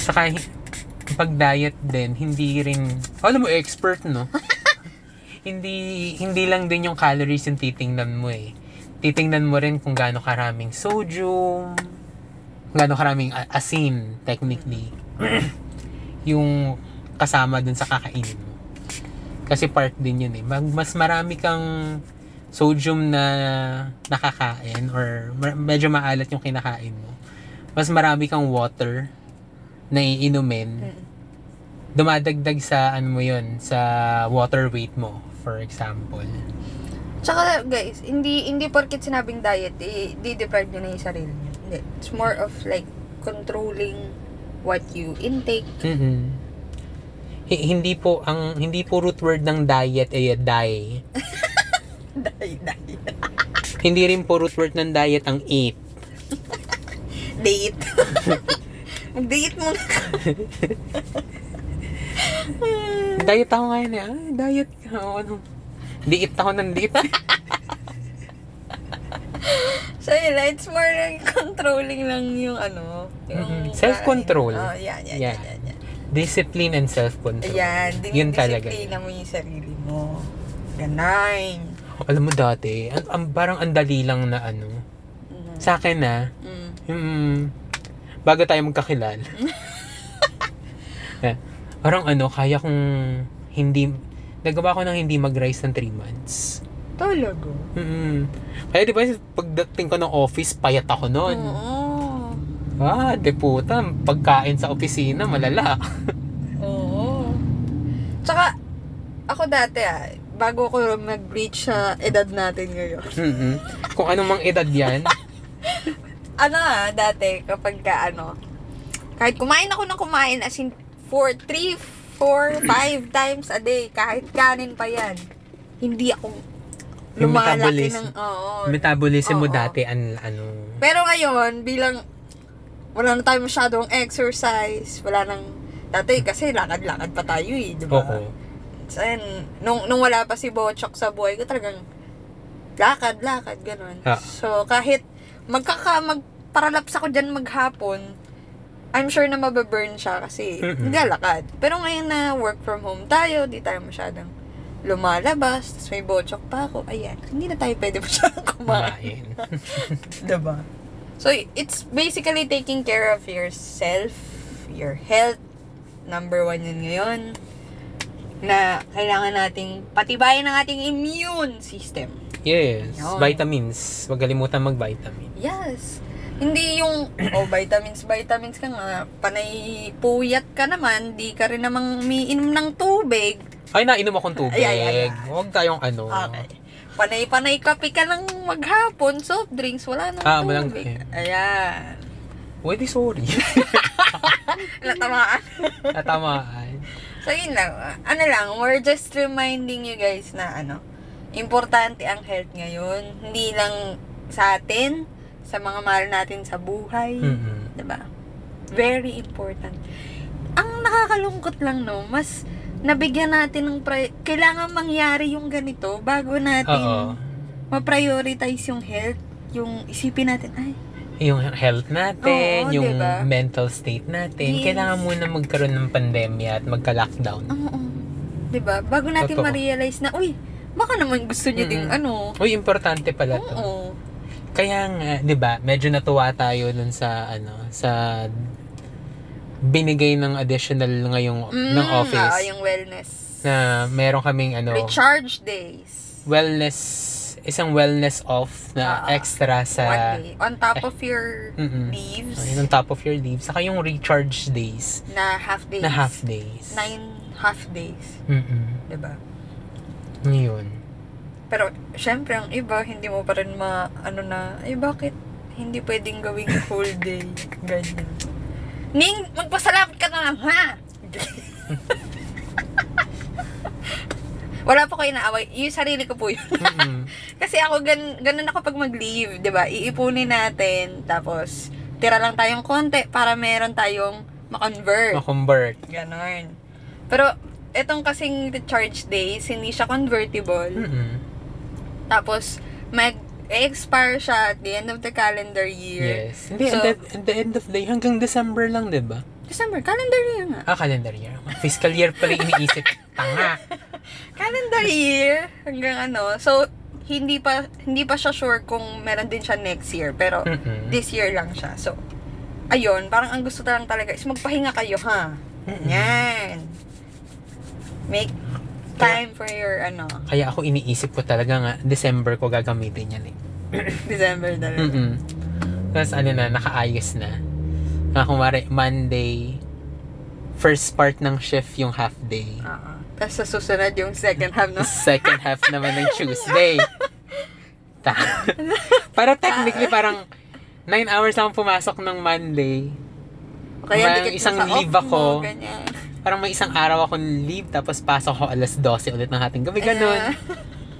Saka pag diet din, hindi rin, alam mo, expert, no? (laughs) hindi, hindi lang din yung calories yung titingnan mo eh. Titingnan mo rin kung gaano karaming sodium, kung gaano karaming asin, technically. yung kasama dun sa kakainin mo. Kasi part din yun eh. Mag, mas marami kang sodium na nakakain or medyo maalat yung kinakain mo. Mas marami kang water na iinumin. Mm. Dumadagdag sa ano mo yun, sa water weight mo, for example. Tsaka guys, hindi hindi porket sinabing diet, eh, di-deprive nyo na yung sarili nyo. It's more of like controlling what you intake. mm Hi- hindi po ang hindi po root word ng diet ay die. Diet, diet. Hindi rin po root word ng diet ang eat. Date. (laughs) Mag-date muna ka. (laughs) Diet ako ngayon eh. Ay, diet ka. O, Ano? Diit ako ng diit. (laughs) So, yun it's more like controlling lang yung ano. Yung Mhm. Self-control. Oh, yan, yan, Yeah. yan, yan, yan. Discipline and self-control. Ayan, Yun talaga. dinidisiplina mo yung sarili mo. Ganun. Alam mo dati, ang, ang, parang ang dali lang na ano. Mm. Sa akin na, Mm. yung, bago tayo magkakilala. (laughs) eh, parang ano, kaya kong hindi, nagawa ko ng hindi mag-rise ng 3 months. Talaga? Mm. Kaya di ba, pagdating ko ng office, payat ako noon. Oo. Ah, de puta, pagkain sa opisina, malala. Oo. Tsaka, ako dati ah, bago ko mag-reach sa edad natin ngayon. mm Kung anong mang edad yan, (laughs) ano ah, dati, kapag ka ano, kahit kumain ako ng kumain, as in, 4, 3, 4, 5 times a day, kahit kanin pa yan, hindi ako lumalaki ng, oo. metabolism mo Oo. dati, an, ano, Pero ngayon, bilang wala na tayo masyadong exercise. Wala nang, dati kasi lakad-lakad pa tayo eh, di ba? Oo. Ayun, nung, nung wala pa si Bochok sa buhay ko, talagang lakad, lakad, ganun. Ah. So, kahit magkaka, magparalaps ako dyan maghapon, I'm sure na mababurn siya kasi Mm-mm. naglalakad. Pero ngayon na work from home tayo, di tayo masyadong lumalabas, tapos may bochok pa ako, ayan, hindi na tayo pwede masyadong kumain. Kumain. (laughs) Diba? So, it's basically taking care of yourself, your health. Number one yun ngayon. Na kailangan nating patibayin ang ating immune system. Yes. Yun. Vitamins. Huwag kalimutan mag-vitamin. Yes. Hindi yung, oh, vitamins, vitamins ka nga, panay puyat ka naman, di ka rin namang umiinom ng tubig. Ay, nainom akong tubig. Ay, ay, ay, ay. Huwag tayong ano. Okay. Panay-panay kape ka ng maghapon, soft drinks, wala nang Ah, tubig. kape. Ayan. Pwede, sorry. (laughs) (laughs) Natamaan. Natamaan. So, yun lang. Ano lang, we're just reminding you guys na ano, importante ang health ngayon. Hindi lang sa atin, sa mga mahal natin sa buhay. Mm-mm. 'di ba? Very important. Ang nakakalungkot lang no, mas nabigyan natin ng pri- kailangan mangyari yung ganito bago natin Oo. ma-prioritize yung health, yung isipin natin, ay, Yung health natin, Oo, yung diba? mental state natin. Yes. Kailangan muna magkaroon ng pandemya at magka-lockdown. oo. 'Di ba? Bago natin Totoo. ma-realize na, uy, baka naman gusto niyo ding Mm-mm. ano. Uy, importante pala to. Oo. Kaya nga, 'di ba, medyo natuwa tayo dun sa ano, sa binigay ng additional ngayong ng Mm, office oo, yung wellness. na meron kaming ano, Recharge days. wellness isang wellness off na Ah, extra sa One day. On top of your Mm-mm. leaves Ayun, on top of your leave. Saka yung recharge days na half days. na half days. Nine half days. Mm-mm. 'di ba? Yun. Pero, syempre, ang iba, hindi mo pa rin ma, ano na, eh, bakit hindi pwedeng gawing whole day? Ganyan. Ning, magpasalamat ka na lang, ha? Wala po kayo naaway. Yung sarili ko po yun. (laughs) Kasi ako, gan, ganun ako pag mag-leave, di ba? Iipunin natin, tapos, tira lang tayong konti para meron tayong ma-convert. Ma-convert. Ganon. Pero, etong kasing recharge days, hindi siya convertible. Mm-mm. Tapos, mag-expire siya at the end of the calendar year. Yes. Hindi, So- at, the, at the end of the hanggang December lang, di ba? December, calendar year nga. Ah, calendar year. Fiscal year pala iniisip. (laughs) Tanga. Calendar year, hanggang ano. So, hindi pa hindi pa siya sure kung meron din siya next year. Pero, Mm-mm. this year lang siya. So, ayun, parang ang gusto lang talaga is magpahinga kayo, ha? Mm-mm. Yan. Make time for your, ano, Kaya ako iniisip ko talaga nga, December ko gagamitin yan eh. (laughs) December talaga. Mm-mm. Tapos ano na, nakaayos na. Na kumari, Monday, first part ng shift yung half day. Oo. Tapos sa susunod yung second half, no? (laughs) Second half naman ng (laughs) Tuesday. Ta- Para technically, parang 9 hours akong pumasok ng Monday. Kaya mo isang sa leave ako. Mo, ganyan. Parang may isang araw akong leave, tapos pasok ako alas 12 ulit ng hating gabi. Ganun. Ayan.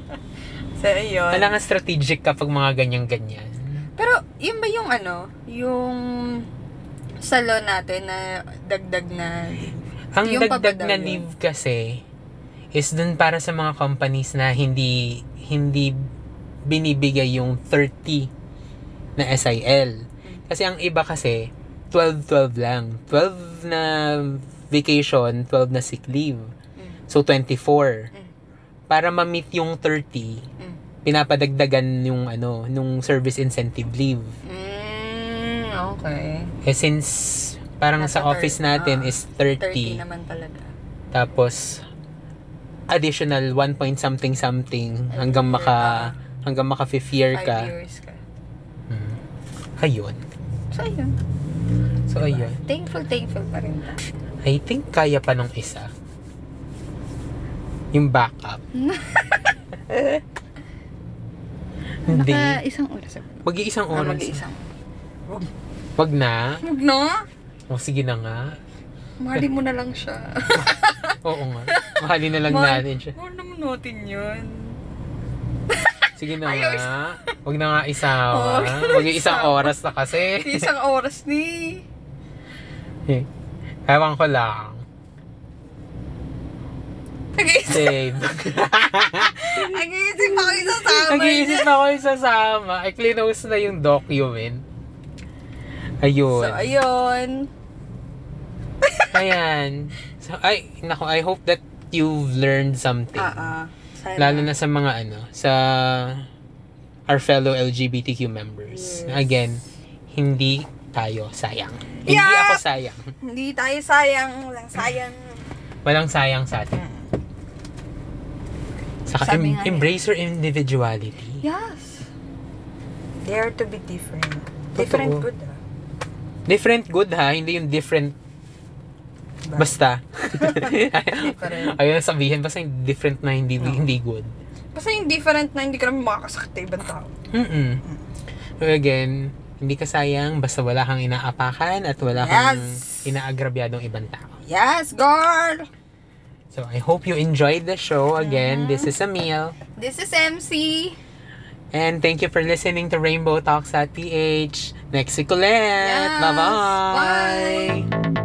(laughs) so, ayun. Kailangan strategic kapag mga ganyan-ganyan. Pero, yun ba yung ano, yung salon natin na dagdag na Ang Yung dagdag na daw yun? leave kasi is dun para sa mga companies na hindi hindi binibigay yung 30 na SIL. Kasi ang iba kasi 12-12 lang. 12 na vacation, 12 na sick leave. Mm. So 24. Mm. Para ma-meet yung 30, Mm. pinapadagdagan yung ano, nung service incentive leave. Mm, okay. Eh since parang Nasa sa office 30, natin ah, is 30 30, naman talaga. tapos additional 1 point something something hanggang maka ka. hanggang maka fifth year 5 ka. years ka. Mm. Ayun. So, ayun. So ayun. Thankful, thankful pa rin tayo. I think kaya pa nung isa. Yung backup. (laughs) Hindi. Naka isang oras. Mag-iisang Ah, oras. mag-iisang. Wag na. Huwag na. O sige na nga. Mahalin mo na lang siya. (laughs) Oo nga. Mahalin na lang Mahal- natin siya. Mahal naman natin yun. Sige na nga. Huwag na nga isawa. (laughs) Huwag yung isang oras na kasi. Isang oras ni. Eh, Ewan ko lang. Nag-iisip, Save. (laughs) nag-iisip ako isasama Nag-iisip niya. na ako isasama. I close na yung document. Ayun. So, ayun. (laughs) Ayan. So, ay, naku, I hope that you've learned something. Ah, ah. Sana. Lalo na sa mga ano, sa our fellow LGBTQ members. Yes. Again, hindi tayo sayang. Hindi Yeah! ako sayang. Hindi tayo sayang. Walang sayang. Walang sayang sa atin. Saka Sabi em- embrace your individuality. Yes. Dare to be different. Different Totoo. good, ah. Different good ha, hindi yung different basta. Different. (laughs) Ayun sabihin, basta yung different na hindi hindi good. Basta yung different na hindi ka naman makakasakit sa ibang tao. Mm-mm. So again, hindi ka sayang basta wala kang inaapakan at wala kang Yes. inaagrabyadong ibang tao. Yes, girl! So I hope you enjoyed the show. Again, this is Emil. This is MC. And thank you for listening to Rainbow Talks at PH. Next week ulit. Yes. Bye-bye. Bye.